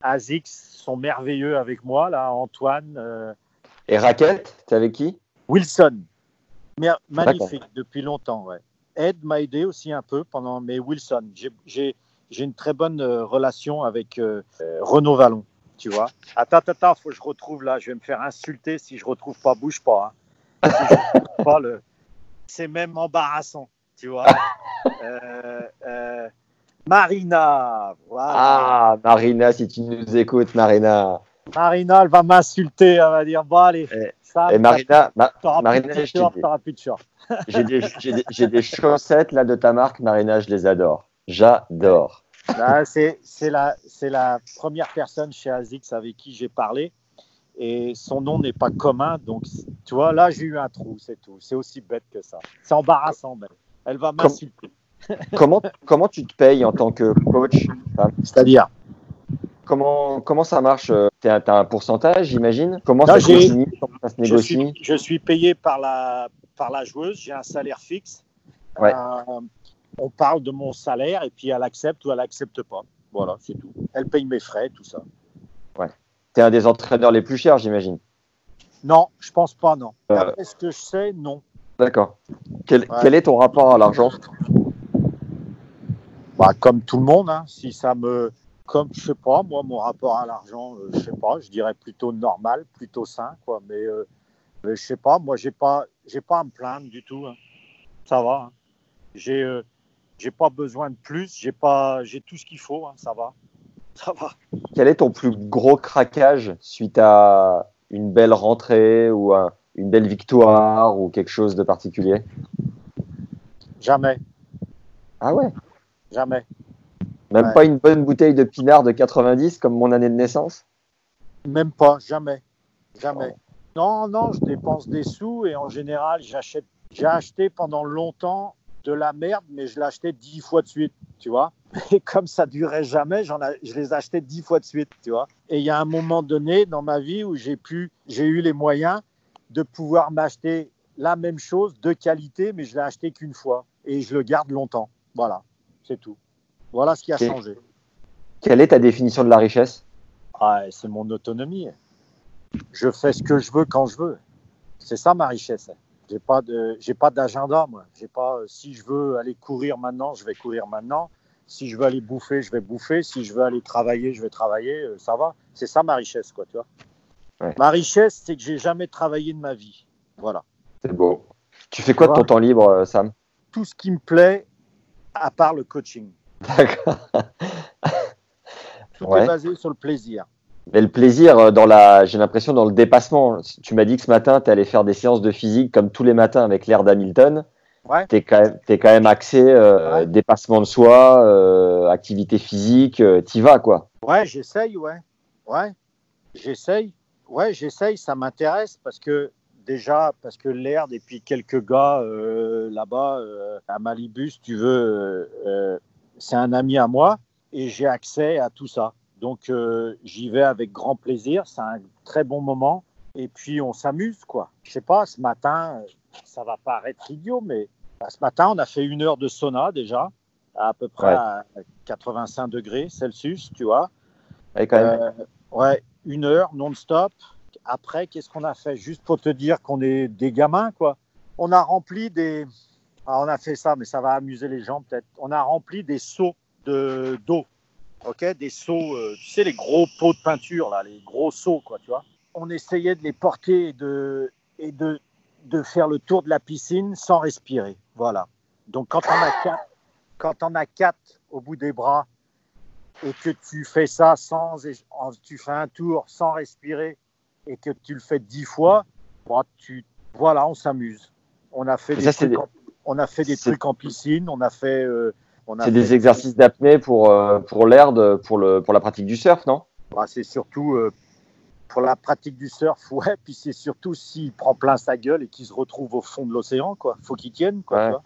ASICS sont merveilleux avec moi, là, Antoine. euh, Et raquette, t'es avec qui? Wilson, Mer- magnifique depuis longtemps. Ouais. Ed m'a aidé aussi un peu pendant, mais Wilson, j'ai- une très bonne relation avec Renaud Vallon, tu vois. Attends, attends, attends, faut que je retrouve là, je vais me faire insulter si je retrouve pas, bouge pas. hein. Si je retrouve pas le, c'est même embarrassant, tu vois. Euh, euh, Marina, voilà. Ah, Marina, si tu nous écoutes, Marina. Marina, elle va m'insulter, elle va dire, bon allez, Et- ça, Et Marina, Ma- t'auras plus Marina, de t'auras plus de short. j'ai des, chaussettes là de ta marque, Marina, je les adore. J'adore. Bah, c'est c'est la, c'est la première personne chez ASICS avec qui j'ai parlé. Et son nom n'est pas commun. Donc, tu vois, là, j'ai eu un trou, c'est tout. C'est aussi bête que ça. C'est embarrassant, même. Elle va m'insulter. Comment, comment tu te payes en tant que coach C'est-à-dire? Comment, comment ça marche? Tu as, un pourcentage, j'imagine? Comment ça se, définit? Ça se je négocie? suis, je suis payé par la, par la joueuse. J'ai un salaire fixe. Ouais. Euh, on parle de mon salaire et puis elle accepte ou elle accepte pas. Voilà, c'est tout. Elle paye mes frais, tout ça. Tu es un des entraîneurs les plus chers, j'imagine. Non, je pense pas, non. Euh. Après ce que je sais, non. D'accord. Quel, Ouais. quel est ton rapport à l'argent? Bah, comme tout le monde, hein, si ça me. Comme, je sais pas, moi, mon rapport à l'argent, euh, je sais pas, je dirais plutôt normal, plutôt sain, quoi. Mais, euh, mais je sais pas, moi, j'ai pas, j'ai pas à me plaindre du tout. hein. Ça va. hein. J'ai, euh, j'ai pas besoin de plus, j'ai pas, j'ai tout ce qu'il faut, ça va. Ça va. Quel est ton plus gros craquage suite à une belle rentrée ou un- une belle victoire ou quelque chose de particulier? Jamais, Ah ouais? Jamais. Même Ouais. pas une bonne bouteille de pinard de 90 comme mon année de naissance? Même pas, jamais. Jamais. Non, non, je dépense des sous et en général, j'achète. J'ai acheté pendant longtemps de la merde, mais je l'achetais dix fois de suite, tu vois. Et comme ça durait jamais, j'en a, je les achetais dix fois de suite, tu vois. Et il y a un moment donné dans ma vie où j'ai pu, j'ai eu les moyens de pouvoir m'acheter la même chose de qualité, mais je l'ai acheté qu'une fois et je le garde longtemps. Voilà, c'est tout. Voilà ce qui a changé. Quelle est ta définition de la richesse? Ah, c'est mon autonomie. Je fais ce que je veux quand je veux. C'est ça ma richesse. J'ai pas de, j'ai pas d'agenda moi. J'ai pas. Si je veux aller courir maintenant, je vais courir maintenant. Si je veux aller bouffer, je vais bouffer. Si je veux aller travailler, je vais travailler. Euh, Ça va. C'est ça ma richesse, quoi, tu vois. Ouais. Ma richesse, c'est que j'ai jamais travaillé de ma vie. Voilà. C'est beau. Tu fais quoi de ton temps libre, euh, Sam? Tout ce qui me plaît, à part le coaching. D'accord. Tout Ouais. est basé sur le plaisir. Mais le plaisir, euh, dans la, j'ai l'impression dans le dépassement. Tu m'as dit que ce matin, tu allais faire des séances de physique comme tous les matins avec l'air d'Hamilton. Ouais. Tu es, quand même- t'es quand même axé euh, Ouais. dépassement de soi, euh, activité physique, euh, t'y vas quoi. Ouais, j'essaye, ouais. Ouais, j'essaye. Ouais, j'essaye, ça m'intéresse parce que déjà, parce que l'herbe et puis quelques gars euh, là-bas à Malibu, si tu veux, c'est un ami à moi et j'ai accès à tout ça. Donc euh, j'y vais avec grand plaisir, c'est un très bon moment et puis on s'amuse quoi. Je sais pas, ce matin, ça va paraître idiot, mais bah, ce matin on a fait une heure de sauna déjà, à, peu près Ouais. à 85 degrés Celsius, tu vois. Ouais, quand même. Euh, ouais, une heure non-stop. Après, qu'est-ce qu'on a fait? Juste pour te dire qu'on est des gamins, quoi. On a rempli des. Ah, on a fait ça, mais ça va amuser les gens peut-être. On a rempli des seaux de d'eau, ok Des seaux, euh, tu sais, les gros pots de peinture là, les gros seaux, quoi, tu vois. On essayait de les porter et de et de de faire le tour de la piscine sans respirer, voilà. Donc quand on a quatre, quand on a quatre au bout des bras et que tu fais ça sans, tu fais un tour sans respirer et que tu le fais dix fois, bon, tu, voilà, on s'amuse. On a fait des ça, trucs, en, on a fait des c'est- trucs en piscine, on a fait, euh, c'est des exercices d'apnée pour, euh, pour l'air, pour, le, pour la pratique du surf, non? Bah, C'est surtout euh, pour la pratique du surf, ouais. Puis c'est surtout s'il prend plein sa gueule et qu'il se retrouve au fond de l'océan, quoi. Faut qu'il tienne, quoi.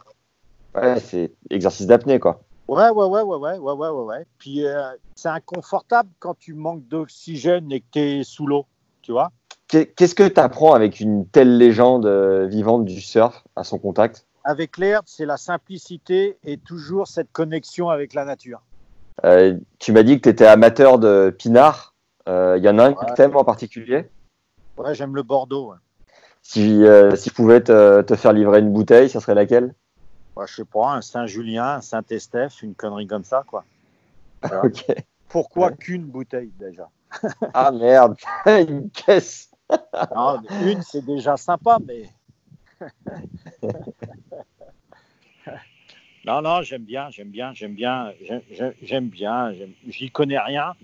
Ouais, c'est exercice d'apnée, quoi. Ouais, ouais, ouais, ouais, ouais, ouais, ouais, ouais. Puis euh, c'est inconfortable quand tu manques d'oxygène et que tu es sous l'eau, tu vois. Qu'est-ce que tu apprends avec une telle légende vivante du surf à son contact? Avec l'herbe, c'est la simplicité et toujours cette connexion avec la nature. Euh, Tu m'as dit que tu étais amateur de pinard. Euh, Il y en a un que Ouais. t'aimes en particulier? Ouais, j'aime le Bordeaux. ouais. Si, euh, si je pouvais te, te faire livrer une bouteille, ça serait laquelle? Ouais, je sais pas, un Saint-Julien, un Saint-Estèphe, une connerie comme ça, quoi. Voilà. Pourquoi Ouais. qu'une bouteille déjà? Ah merde, une caisse. Non, Une, c'est déjà sympa, mais. Non, non, j'aime bien, j'aime bien, j'aime bien, j'aime- bien. j'aime- J'y connais rien,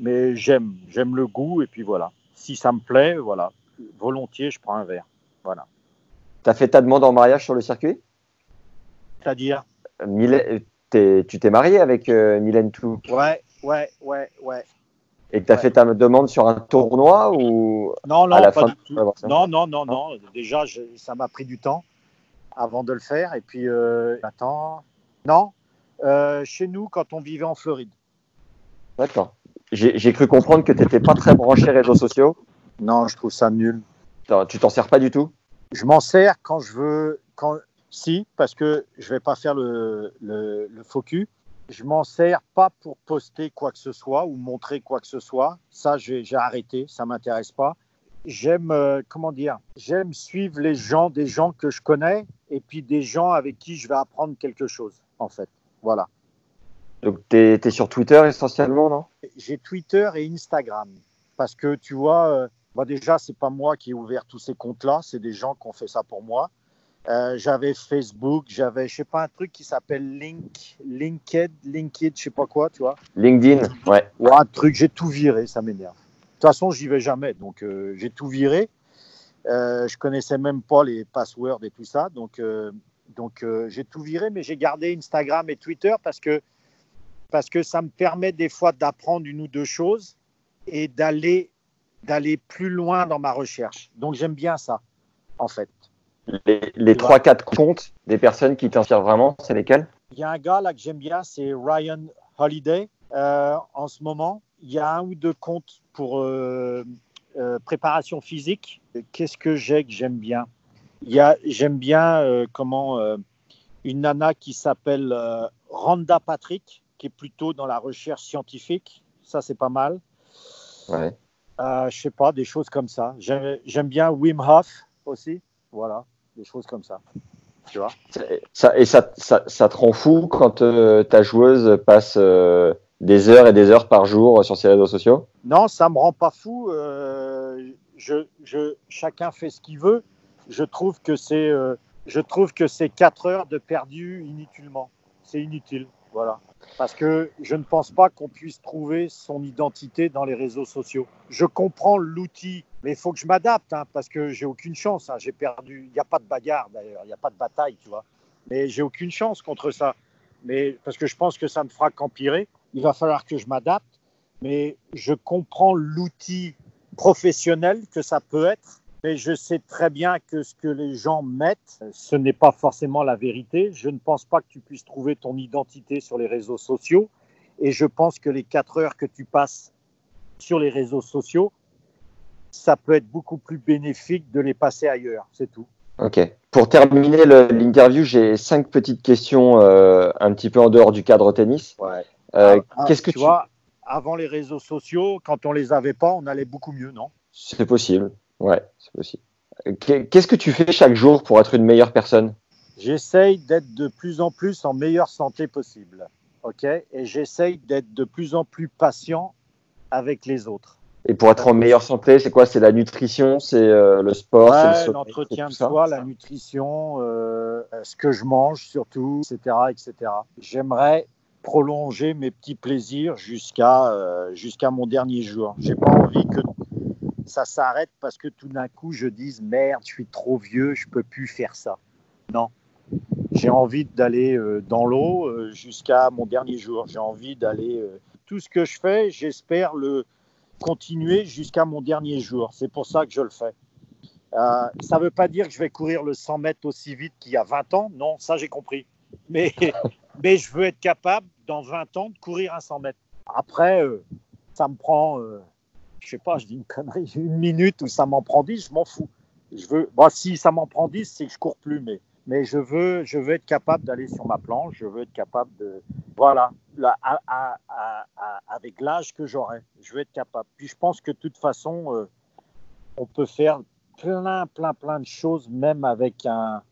mais j'aime, j'aime le goût, et puis voilà. Si ça me plaît, voilà. Volontiers, je prends un verre. Voilà. T'as fait ta demande en mariage sur le circuit? C'est-à-dire? Tu t'es marié avec euh, Mylène Tou Ouais, ouais, ouais, ouais. et que tu as Ouais. fait ta demande sur un tournoi ou Non, non, à la pas fin du tout. Non, non, non, non. Déjà, je- ça m'a pris du temps avant de le faire. Et puis, euh, attends. Non, Euh, chez nous, quand on vivait en Floride. D'accord. J'ai cru comprendre que tu n'étais pas très branché réseaux sociaux. Non, je trouve ça nul. Tu t'en sers pas du tout? Je m'en sers quand je veux. Quand, si, parce que je vais pas faire le, le, le cul. Je m'en sers pas pour poster quoi que ce soit ou montrer quoi que ce soit. Ça, j'ai j'ai arrêté. Ça m'intéresse pas. J'aime, euh, comment dire, j'aime suivre les gens, des gens que je connais et puis des gens avec qui je vais apprendre quelque chose, en fait. Voilà. Donc, tu es, sur Twitter essentiellement, non? J'ai Twitter et Instagram. Parce que tu vois, euh, bah déjà, c'est pas moi qui ai ouvert tous ces comptes-là, c'est des gens qui ont fait ça pour moi. Euh, j'avais Facebook, j'avais, je sais pas, un truc qui s'appelle Link, Linked, Linked, je sais pas quoi, tu vois. LinkedIn, ouais. Ouais, un truc, j'ai tout viré, ça m'énerve. De toute façon, j'y vais jamais, donc euh, j'ai tout viré. Euh, je connaissais même pas les passwords et tout ça, donc, euh, donc euh, j'ai tout viré, mais j'ai gardé Instagram et Twitter parce que, parce que ça me permet des fois d'apprendre une ou deux choses et d'aller d'aller plus loin dans ma recherche. Donc j'aime bien ça, en fait. Les, les 3-4 comptes des personnes qui t'inspirent vraiment, c'est lesquels? Il y a un gars là que j'aime bien, c'est Ryan Holiday. Euh, en ce moment, il y a un ou deux comptes pour euh, euh, préparation physique. Qu'est-ce que j'ai que j'aime bien? Il y a, J'aime bien euh, comment une nana qui s'appelle Randa Patrick, qui est plutôt dans la recherche scientifique. Ça, c'est pas mal. Ouais. Je sais pas, des choses comme ça. J'aime j'aime bien Wim Hof aussi. Voilà, des choses comme ça. Tu vois? Ça, et ça, ça, ça te rend fou quand ta joueuse passe euh, des heures et des heures par jour sur ses réseaux sociaux? Non, ça me rend pas fou. Euh, je, je, chacun fait ce qu'il veut. Je trouve que c'est, euh, je trouve que c'est quatre heures de perdu inutilement. C'est inutile, voilà. Parce que je ne pense pas qu'on puisse trouver son identité dans les réseaux sociaux. Je comprends l'outil, mais il faut que je m'adapte, hein, parce que j'ai aucune chance. hein. J'ai perdu. Il n'y a pas de bagarre d'ailleurs, il n'y a pas de bataille, tu vois. Mais j'ai aucune chance contre ça. Mais parce que je pense que ça ne fera qu'empirer. Il va falloir que je m'adapte. Mais je comprends l'outil professionnel que ça peut être. Mais je sais très bien que ce que les gens mettent, ce n'est pas forcément la vérité. Je ne pense pas que tu puisses trouver ton identité sur les réseaux sociaux. Et je pense que les quatre heures que tu passes sur les réseaux sociaux, ça peut être beaucoup plus bénéfique de les passer ailleurs. C'est tout. Ok. Pour terminer l'interview, j'ai cinq petites questions euh, un petit peu en dehors du cadre tennis. Ouais. Euh, Ah, Qu'est-ce que tu tu, vois, avant les réseaux sociaux, quand on les avait pas, on allait beaucoup mieux, non? C'est possible. Ouais, c'est possible. Qu'est- Qu'est-ce que tu fais chaque jour pour être une meilleure personne? J'essaye d'être de plus en plus en meilleure santé possible. OK? Et j'essaye d'être de plus en plus patient avec les autres. Et pour être en meilleure santé, c'est quoi? C'est la nutrition, c'est euh, le sport, c'est Ouais, sommeil, l'entretien de c'est soi, la nutrition, euh, ce que je mange surtout, etc. etc. J'aimerais prolonger mes petits plaisirs jusqu'à euh, jusqu'à mon dernier jour. J'ai pas envie que ça s'arrête parce que tout d'un coup je dise merde, je suis trop vieux, je peux plus faire ça. Non. J'ai envie d'aller euh, dans l'eau euh, jusqu'à mon dernier jour. J'ai envie d'aller tout ce que je fais, j'espère le continuer jusqu'à mon dernier jour. C'est pour ça que je le fais. Ça ne veut pas dire que je vais courir le 100 mètres aussi vite qu'il y a 20 ans. Non, ça j'ai compris. Mais, mais je veux être capable, dans 20 ans, de courir un 100 mètres. Après, euh, ça me prend, euh, je sais pas, je dis une connerie, une minute ou ça m'en prend 10, je m'en fous. Je veux, bon, si ça m'en prend 10, c'est que je cours plus, mais, mais je, veux, je veux être capable d'aller sur ma planche, je veux être capable de. Voilà, là, à- à- à- à- avec l'âge que j'aurai, je veux être capable. Puis je pense que de toute façon, euh, on peut faire plein, plein, plein de choses, même avec un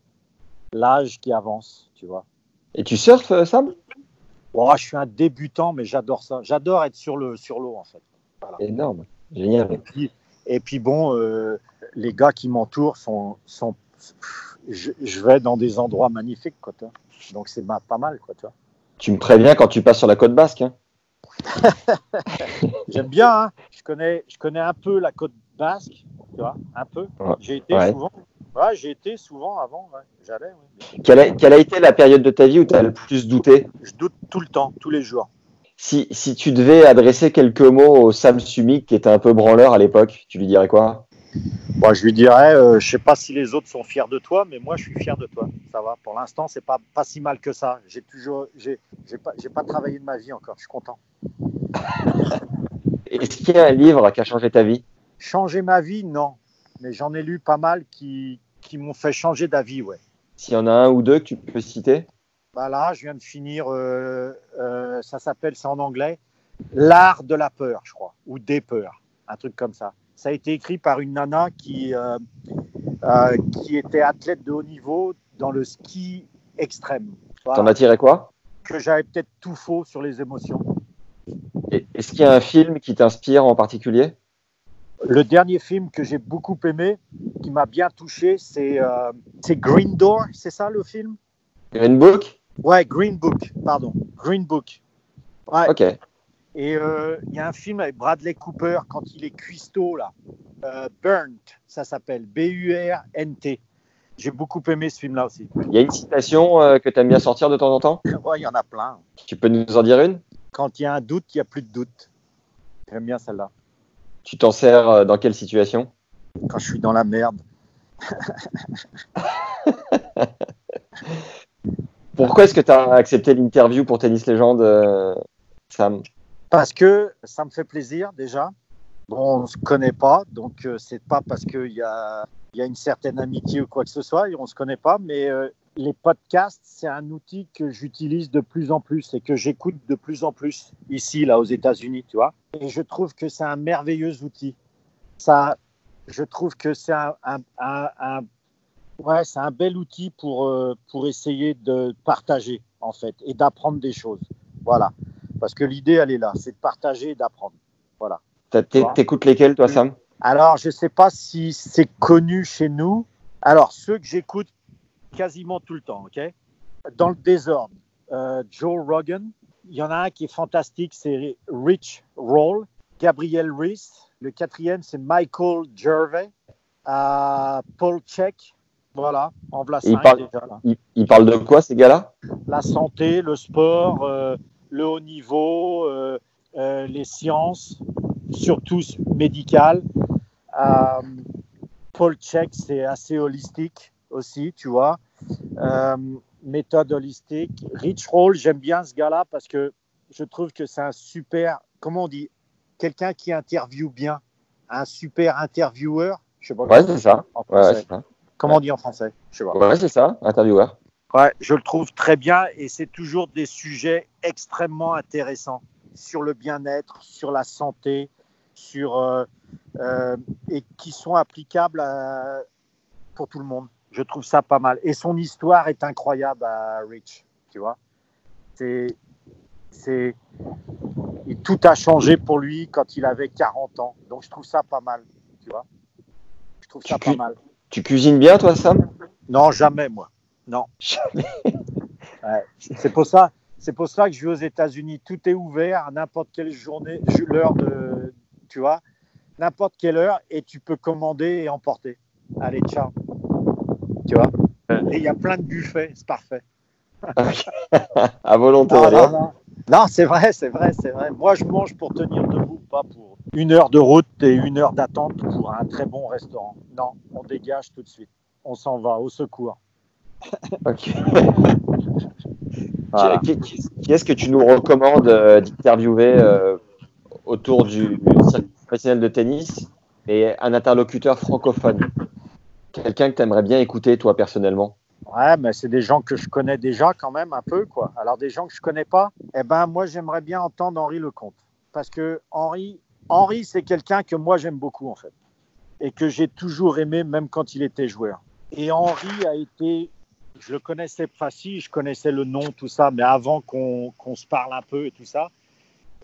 l'âge qui avance, tu vois. Et tu surfes, euh, Sam? Bon, je suis un débutant, mais j'adore ça. J'adore être sur le sur l'eau, en fait. Énorme, génial. Et puis, et puis bon, euh, les gars qui m'entourent sont, sont je, je vais dans des endroits magnifiques, quoi. Donc c'est pas mal, quoi. Tu vois. Tu me préviens quand tu passes sur la côte basque. hein. J'aime bien. hein. Je connais, je connais un peu la côte basque, tu vois, un peu. J'ai été Ouais. souvent. Ouais, j'ai été souvent avant. ouais. J'allais. ouais. Quelle a, quelle a été la période de ta vie où tu as le plus douté? Je doute tout le temps, tous les jours. si, si tu devais adresser quelques mots au Sam Sumik qui était un peu branleur à l'époque, tu lui dirais quoi? Moi, je lui dirais, euh, je sais pas si les autres sont fiers de toi, mais moi, je suis fier de toi. Ça va. Pour l'instant, c'est pas pas si mal que ça. J'ai toujours, j'ai, j'ai pas, j'ai pas travaillé de ma vie encore. Je suis content. Est-ce qu'il y a un livre qui a changé ta vie? Changer ma vie, non. Mais j'en ai lu pas mal qui, qui m'ont fait changer d'avis, ouais. S'il y en a un ou deux que tu peux citer Bah là, je viens de finir, euh, euh, ça s'appelle, c'est en anglais, L'art de la peur, je crois, ou des peurs, un truc comme ça. Ça a été écrit par une nana qui, euh, euh, qui était athlète de haut niveau dans le ski extrême. Voilà. T'en as tiré quoi? Que j'avais peut-être tout faux sur les émotions. Est-ce qu'il y a un film qui t'inspire en particulier? Le dernier film que j'ai beaucoup aimé, qui m'a bien touché, c'est euh, Green Door, c'est ça le film? Green Book? Ouais, Green Book, pardon. Green Book. Ouais. Ok. Et euh, il y a un film avec Bradley Cooper quand il est cuistot, là. Euh, Burnt, ça s'appelle. B-U-R-N-T. J'ai beaucoup aimé ce film-là aussi. Il y a une citation euh, que tu aimes bien sortir de temps en temps? Ouais, il y en a plein. Tu peux nous en dire une? Quand il y a un doute, il n'y a plus de doute. J'aime bien celle-là. Tu t'en sers euh, dans quelle situation? Quand je suis dans la merde. Pourquoi est-ce que tu as accepté l'interview pour Tennis Légende, euh, Sam? Parce que ça me fait plaisir déjà. Bon, on ne se connaît pas, donc euh, c'est pas parce qu'il y a, y a une certaine amitié ou quoi que ce soit, on ne se connaît pas, mais euh, les podcasts, c'est un outil que j'utilise de plus en plus et que j'écoute de plus en plus ici, là, aux États-Unis, tu vois. Et je trouve que c'est un merveilleux outil. Ça, je trouve que c'est un, un, un, un ouais, c'est un bel outil pour, euh, pour essayer de partager, en fait, et d'apprendre des choses. Voilà. Parce que l'idée, elle est là, c'est de partager et d'apprendre. Voilà. T'écoutes lesquels, toi, Sam? Alors, je ne sais pas si c'est connu chez nous. Alors, ceux que j'écoute quasiment tout le temps, OK? Dans le désordre, euh, Joe Rogan. Il y en a un qui est fantastique, c'est Rich Roll. Gabriel Reese. Le quatrième, c'est Michael Gervais. Euh, Paul Check. Voilà, en voilà Il parle- déjà, là. de quoi, ces gars-là? La santé, le sport, euh, le haut niveau, euh, les sciences, surtout médicales. Paul Check, c'est assez holistique aussi, tu vois. Méthode holistique. Rich Roll, j'aime bien ce gars-là parce que je trouve que c'est un super, comment on dit, quelqu'un qui interviewe bien, un super intervieweur. Je sais pas Ouais, c'est ça. Ouais, comment on dit en français Je sais pas. Ouais, c'est ça, intervieweur. Ouais, je le trouve très bien et c'est toujours des sujets extrêmement intéressants sur le bien-être, sur la santé, sur euh, euh, et qui sont applicables à- pour tout le monde. Je trouve ça pas mal. Et son histoire est incroyable à Rich, tu vois. C'est, c'est, tout a changé pour lui quand il avait 40 ans. Donc je trouve ça pas mal, tu vois. Je trouve ça pas mal. Tu cuisines bien, toi, Sam? Non, jamais, moi. Non. Ouais. C'est pour ça. C'est pour ça que je vais aux États-Unis. Tout est ouvert à n'importe quelle journée, l'heure de, tu vois, n'importe quelle heure, et tu peux commander et emporter. Allez, ciao. Tu vois. Et il y a plein de buffets, c'est parfait. À volonté, Non, non, non. Non, c'est vrai, c'est vrai, c'est vrai. Moi, je mange pour tenir debout, pas pour une heure de route et une heure d'attente pour un très bon restaurant. Non, on dégage tout de suite. On s'en va au secours. Ok. Voilà. Qui, qui- qui est-ce que tu nous recommandes euh, d'interviewer euh, autour du, du professionnel de tennis et un interlocuteur francophone? Quelqu'un que tu aimerais bien écouter, toi, personnellement? Ouais, mais c'est des gens que je connais déjà quand même un peu, quoi. Alors des gens que je connais pas, eh ben moi j'aimerais bien entendre Henri Lecomte, parce que Henri, Henri c'est quelqu'un que moi j'aime beaucoup en fait, et que j'ai toujours aimé même quand il était joueur. Et Henri a été, je le connaissais pas je connaissais le nom tout ça, mais avant qu'on qu'on se parle un peu et tout ça.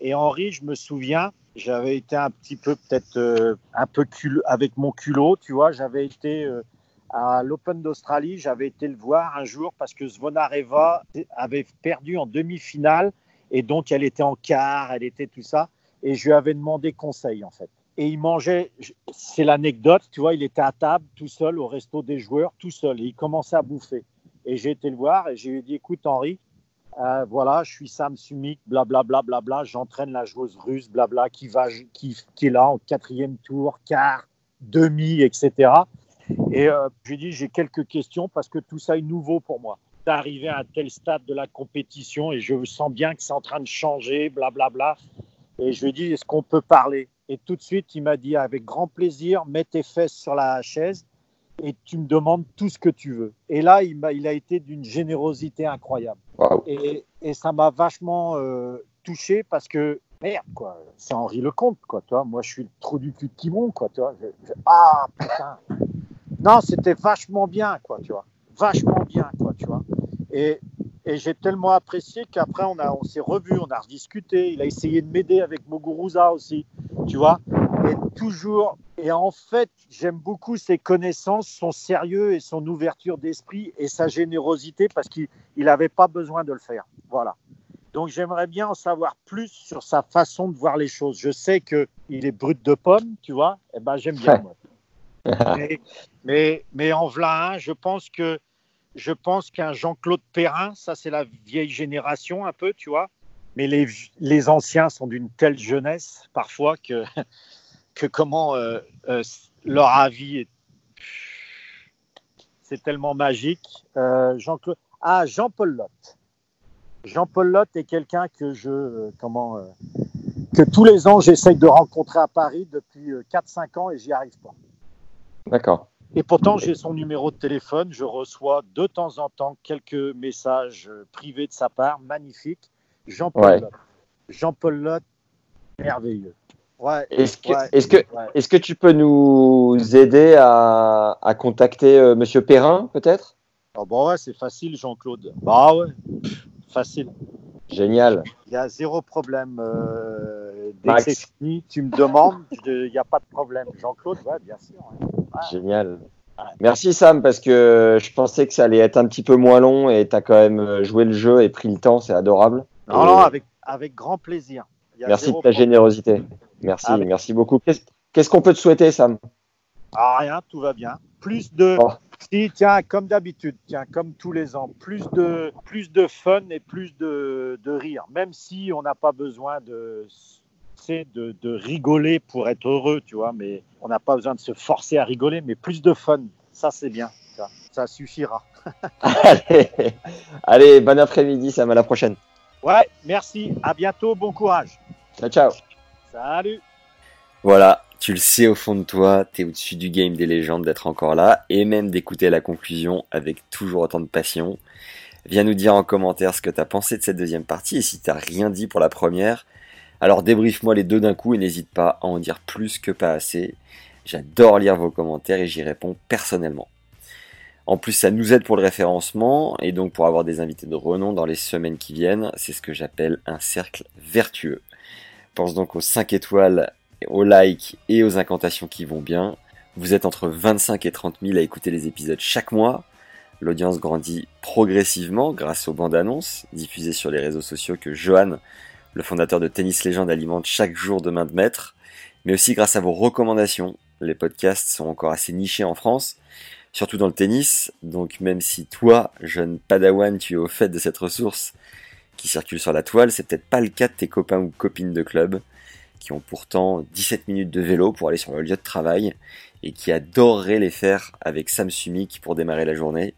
Et Henri, je me souviens, j'avais été un petit peu peut-être euh, un peu cul avec mon culot, tu vois, j'avais été euh, à l'Open d'Australie, j'avais été le voir un jour parce que Zvonareva avait perdu en demi-finale et donc elle était en quart, elle était tout ça. Et je lui avais demandé conseil en fait. Et il mangeait, c'est l'anecdote, tu vois, il était à table tout seul au resto des joueurs, tout seul, et il commençait à bouffer. Et j'ai été le voir et j'ai lui dit, écoute Henri, euh, voilà, je suis Sam Sumik, blablabla, bla, bla, bla, j'entraîne la joueuse russe, blabla, qui, qui, qui est là en quatrième tour, quart, demi, etc. Et euh, je lui ai dit, j'ai quelques questions parce que tout ça est nouveau pour moi. D'arriver à un tel stade de la compétition et je sens bien que c'est en train de changer, blablabla. Et je lui ai dit, est-ce qu'on peut parler? Et tout de suite, il m'a dit, avec grand plaisir, mets tes fesses sur la chaise et tu me demandes tout ce que tu veux. Et là, il, a été d'une générosité incroyable. Et, et ça m'a vachement euh, touché parce que, merde, quoi, c'est Henri Lecomte, quoi, toi. Moi, je suis le trou du cul de Quiberon, quoi, toi. Je- je- ah, putain. Non, c'était vachement bien, quoi, tu vois. Vachement bien, quoi, tu vois. Et, et j'ai tellement apprécié qu'après, on, a, on s'est revus, on a rediscuté. Il a essayé de m'aider avec Moguruza aussi, tu vois. Toujours. Et en fait, j'aime beaucoup ses connaissances, son sérieux et son ouverture d'esprit et sa générosité parce qu'il n'avait pas besoin de le faire. Voilà. Donc j'aimerais bien en savoir plus sur sa façon de voir les choses. Je sais qu'il est brut de pomme, tu vois. Eh ben j'aime bien. Moi. mais, mais, mais en voilà un, je pense que je pense qu'un Jean-Claude Perrin, ça c'est la vieille génération un peu, tu vois. Mais les, les anciens sont d'une telle jeunesse parfois que, que comment euh, euh, leur avis est. C'est tellement magique. Euh, Jean-Claude. Ah, Jean-Paul Lotte. Jean-Paul Lotte est quelqu'un que je. comment. que tous les ans j'essaye de rencontrer à Paris depuis 4-5 ans et j'y arrive pas. D'accord. Et pourtant, j'ai son numéro de téléphone. Je reçois de temps en temps quelques messages privés de sa part. Magnifique. Jean-Paul Lotte. Jean-Paul Lotte, merveilleux. Ouais, est-ce que, est-ce, que, est-ce que tu peux nous aider à, à contacter euh, Monsieur Perrin, peut-être? Oh, bah ouais, c'est facile, Jean-Claude. Bah ouais, facile. Génial. Il y a zéro problème. Euh, dès que c'est fini, tu me demandes, il n'y a pas de problème. Jean-Claude, ouais, bien sûr. Génial. Merci Sam, parce que je pensais que ça allait être un petit peu moins long et tu as quand même euh, joué le jeu et pris le temps, c'est adorable. Non, non, avec, avec grand plaisir. Merci de ta générosité. Merci, merci beaucoup. Qu'est-ce qu'on peut te souhaiter, Sam? Ah, Rien, tout va bien. Plus de, oh. si, tiens, comme d'habitude, tiens, comme tous les ans, plus de, plus de fun et plus de, de rire. Même si on n'a pas besoin de de, de, rigoler pour être heureux, tu vois, mais on n'a pas besoin de se forcer à rigoler, mais plus de fun, ça c'est bien, ça, ça suffira. allez, allez, bon après-midi, Sam, à la prochaine. Ouais, merci, à bientôt, bon courage. Ciao, ciao. Salut. Voilà, tu le sais au fond de toi, t'es au-dessus du game des légendes d'être encore là, et même d'écouter la conclusion avec toujours autant de passion. Viens nous dire en commentaire ce que t'as pensé de cette deuxième partie, et si t'as rien dit pour la première, alors débrief-moi les deux d'un coup et n'hésite pas à en dire plus que pas assez. J'adore lire vos commentaires et j'y réponds personnellement. En plus, ça nous aide pour le référencement et donc pour avoir des invités de renom dans les semaines qui viennent. C'est ce que j'appelle un cercle vertueux. Pense donc aux 5 étoiles, aux likes et aux incantations qui vont bien. Vous êtes entre 25 et 30 000 à écouter les épisodes chaque mois. L'audience grandit progressivement grâce aux bandes annonces diffusées sur les réseaux sociaux que Johan le fondateur de Tennis Légende alimente chaque jour de main de maître, mais aussi grâce à vos recommandations. Les podcasts sont encore assez nichés en France, surtout dans le tennis, donc même si toi, jeune padawan, tu es au fait de cette ressource qui circule sur la toile, c'est peut-être pas le cas de tes copains ou copines de club, qui ont pourtant 17 minutes de vélo pour aller sur leur lieu de travail, et qui adoreraient les faire avec Sam Sumik pour démarrer la journée.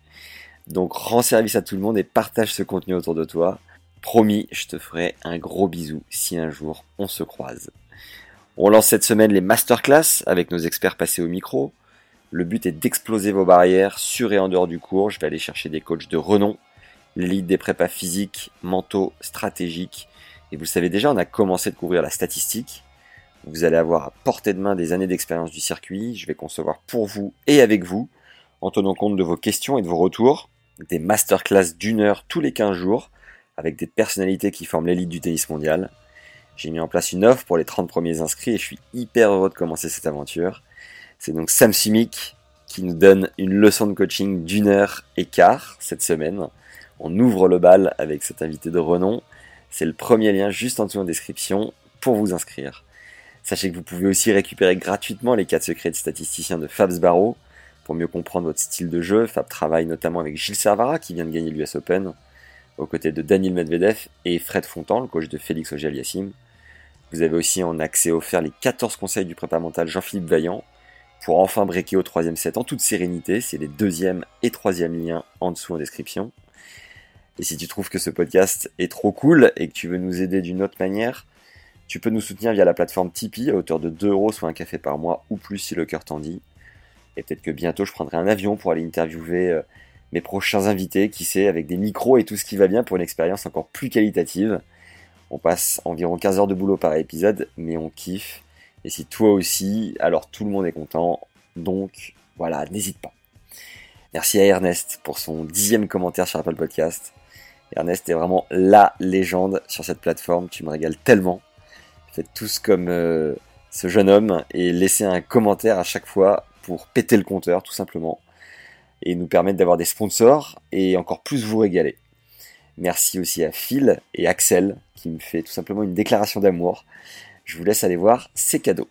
Donc rends service à tout le monde et partage ce contenu autour de toi. Promis, je te ferai un gros bisou si un jour on se croise. On lance cette semaine les masterclass avec nos experts passés au micro. Le but est d'exploser vos barrières sur et en dehors du cours. Je vais aller chercher des coachs de renom, l'élite des prépas physiques, mentaux, stratégiques. Et vous le savez déjà, on a commencé de couvrir la statistique. Vous allez avoir à portée de main des années d'expérience du circuit. Je vais concevoir pour vous et avec vous, en tenant compte de vos questions et de vos retours, des masterclass d'une heure tous les 15 jours avec des personnalités qui forment l'élite du tennis mondial. J'ai mis en place une offre pour les 30 premiers inscrits et je suis hyper heureux de commencer cette aventure. C'est donc Sam Simic qui nous donne une leçon de coaching d'une heure et quart cette semaine. On ouvre le bal avec cet invité de renom. C'est le premier lien juste en dessous en description pour vous inscrire. Sachez que vous pouvez aussi récupérer gratuitement les 4 secrets de statisticien de Fabs Barreau pour mieux comprendre votre style de jeu. Fab travaille notamment avec Gilles Servara qui vient de gagner l'US Open aux côtés de Daniel Medvedev et Fred Fontan, le coach de Félix Auger-Aliassime. Vous avez aussi en accès offert les 14 conseils du prépa mental Jean-Philippe Vaillant pour enfin breaker au troisième set en toute sérénité. C'est les deuxième et troisième liens en dessous en description. Et si tu trouves que ce podcast est trop cool et que tu veux nous aider d'une autre manière, tu peux nous soutenir via la plateforme Tipeee à hauteur de 2 euros, soit un café par mois ou plus si le cœur t'en dit. Et peut-être que bientôt je prendrai un avion pour aller interviewer euh, mes prochains invités, qui sait, avec des micros et tout ce qui va bien pour une expérience encore plus qualitative. On passe environ 15 heures de boulot par épisode, mais on kiffe. Et si toi aussi, alors tout le monde est content. Donc voilà, n'hésite pas. Merci à Ernest pour son dixième commentaire sur Apple Podcast. Ernest est vraiment la légende sur cette plateforme. Tu me régales tellement. Faites tous comme euh, ce jeune homme et laissez un commentaire à chaque fois pour péter le compteur, tout simplement. Et nous permettre d'avoir des sponsors et encore plus vous régaler. Merci aussi à Phil et Axel qui me fait tout simplement une déclaration d'amour. Je vous laisse aller voir ces cadeaux.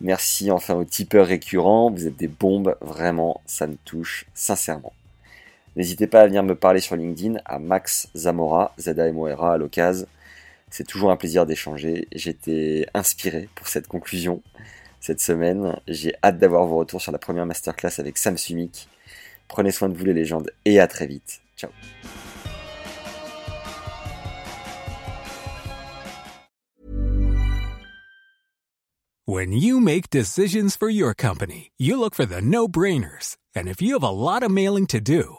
Merci enfin aux tipeurs récurrents, vous êtes des bombes, vraiment, ça me touche sincèrement. N'hésitez pas à venir me parler sur LinkedIn à Max Zamora, z a m o r a à l'occasion. C'est toujours un plaisir d'échanger. J'étais inspiré pour cette conclusion cette semaine. J'ai hâte d'avoir vos retours sur la première masterclass avec Sam Sumik. Prenez soin de vous les légendes et à très vite. Ciao. When you make decisions for your company, you look for the no-brainers. And if you have a lot of mailing to do,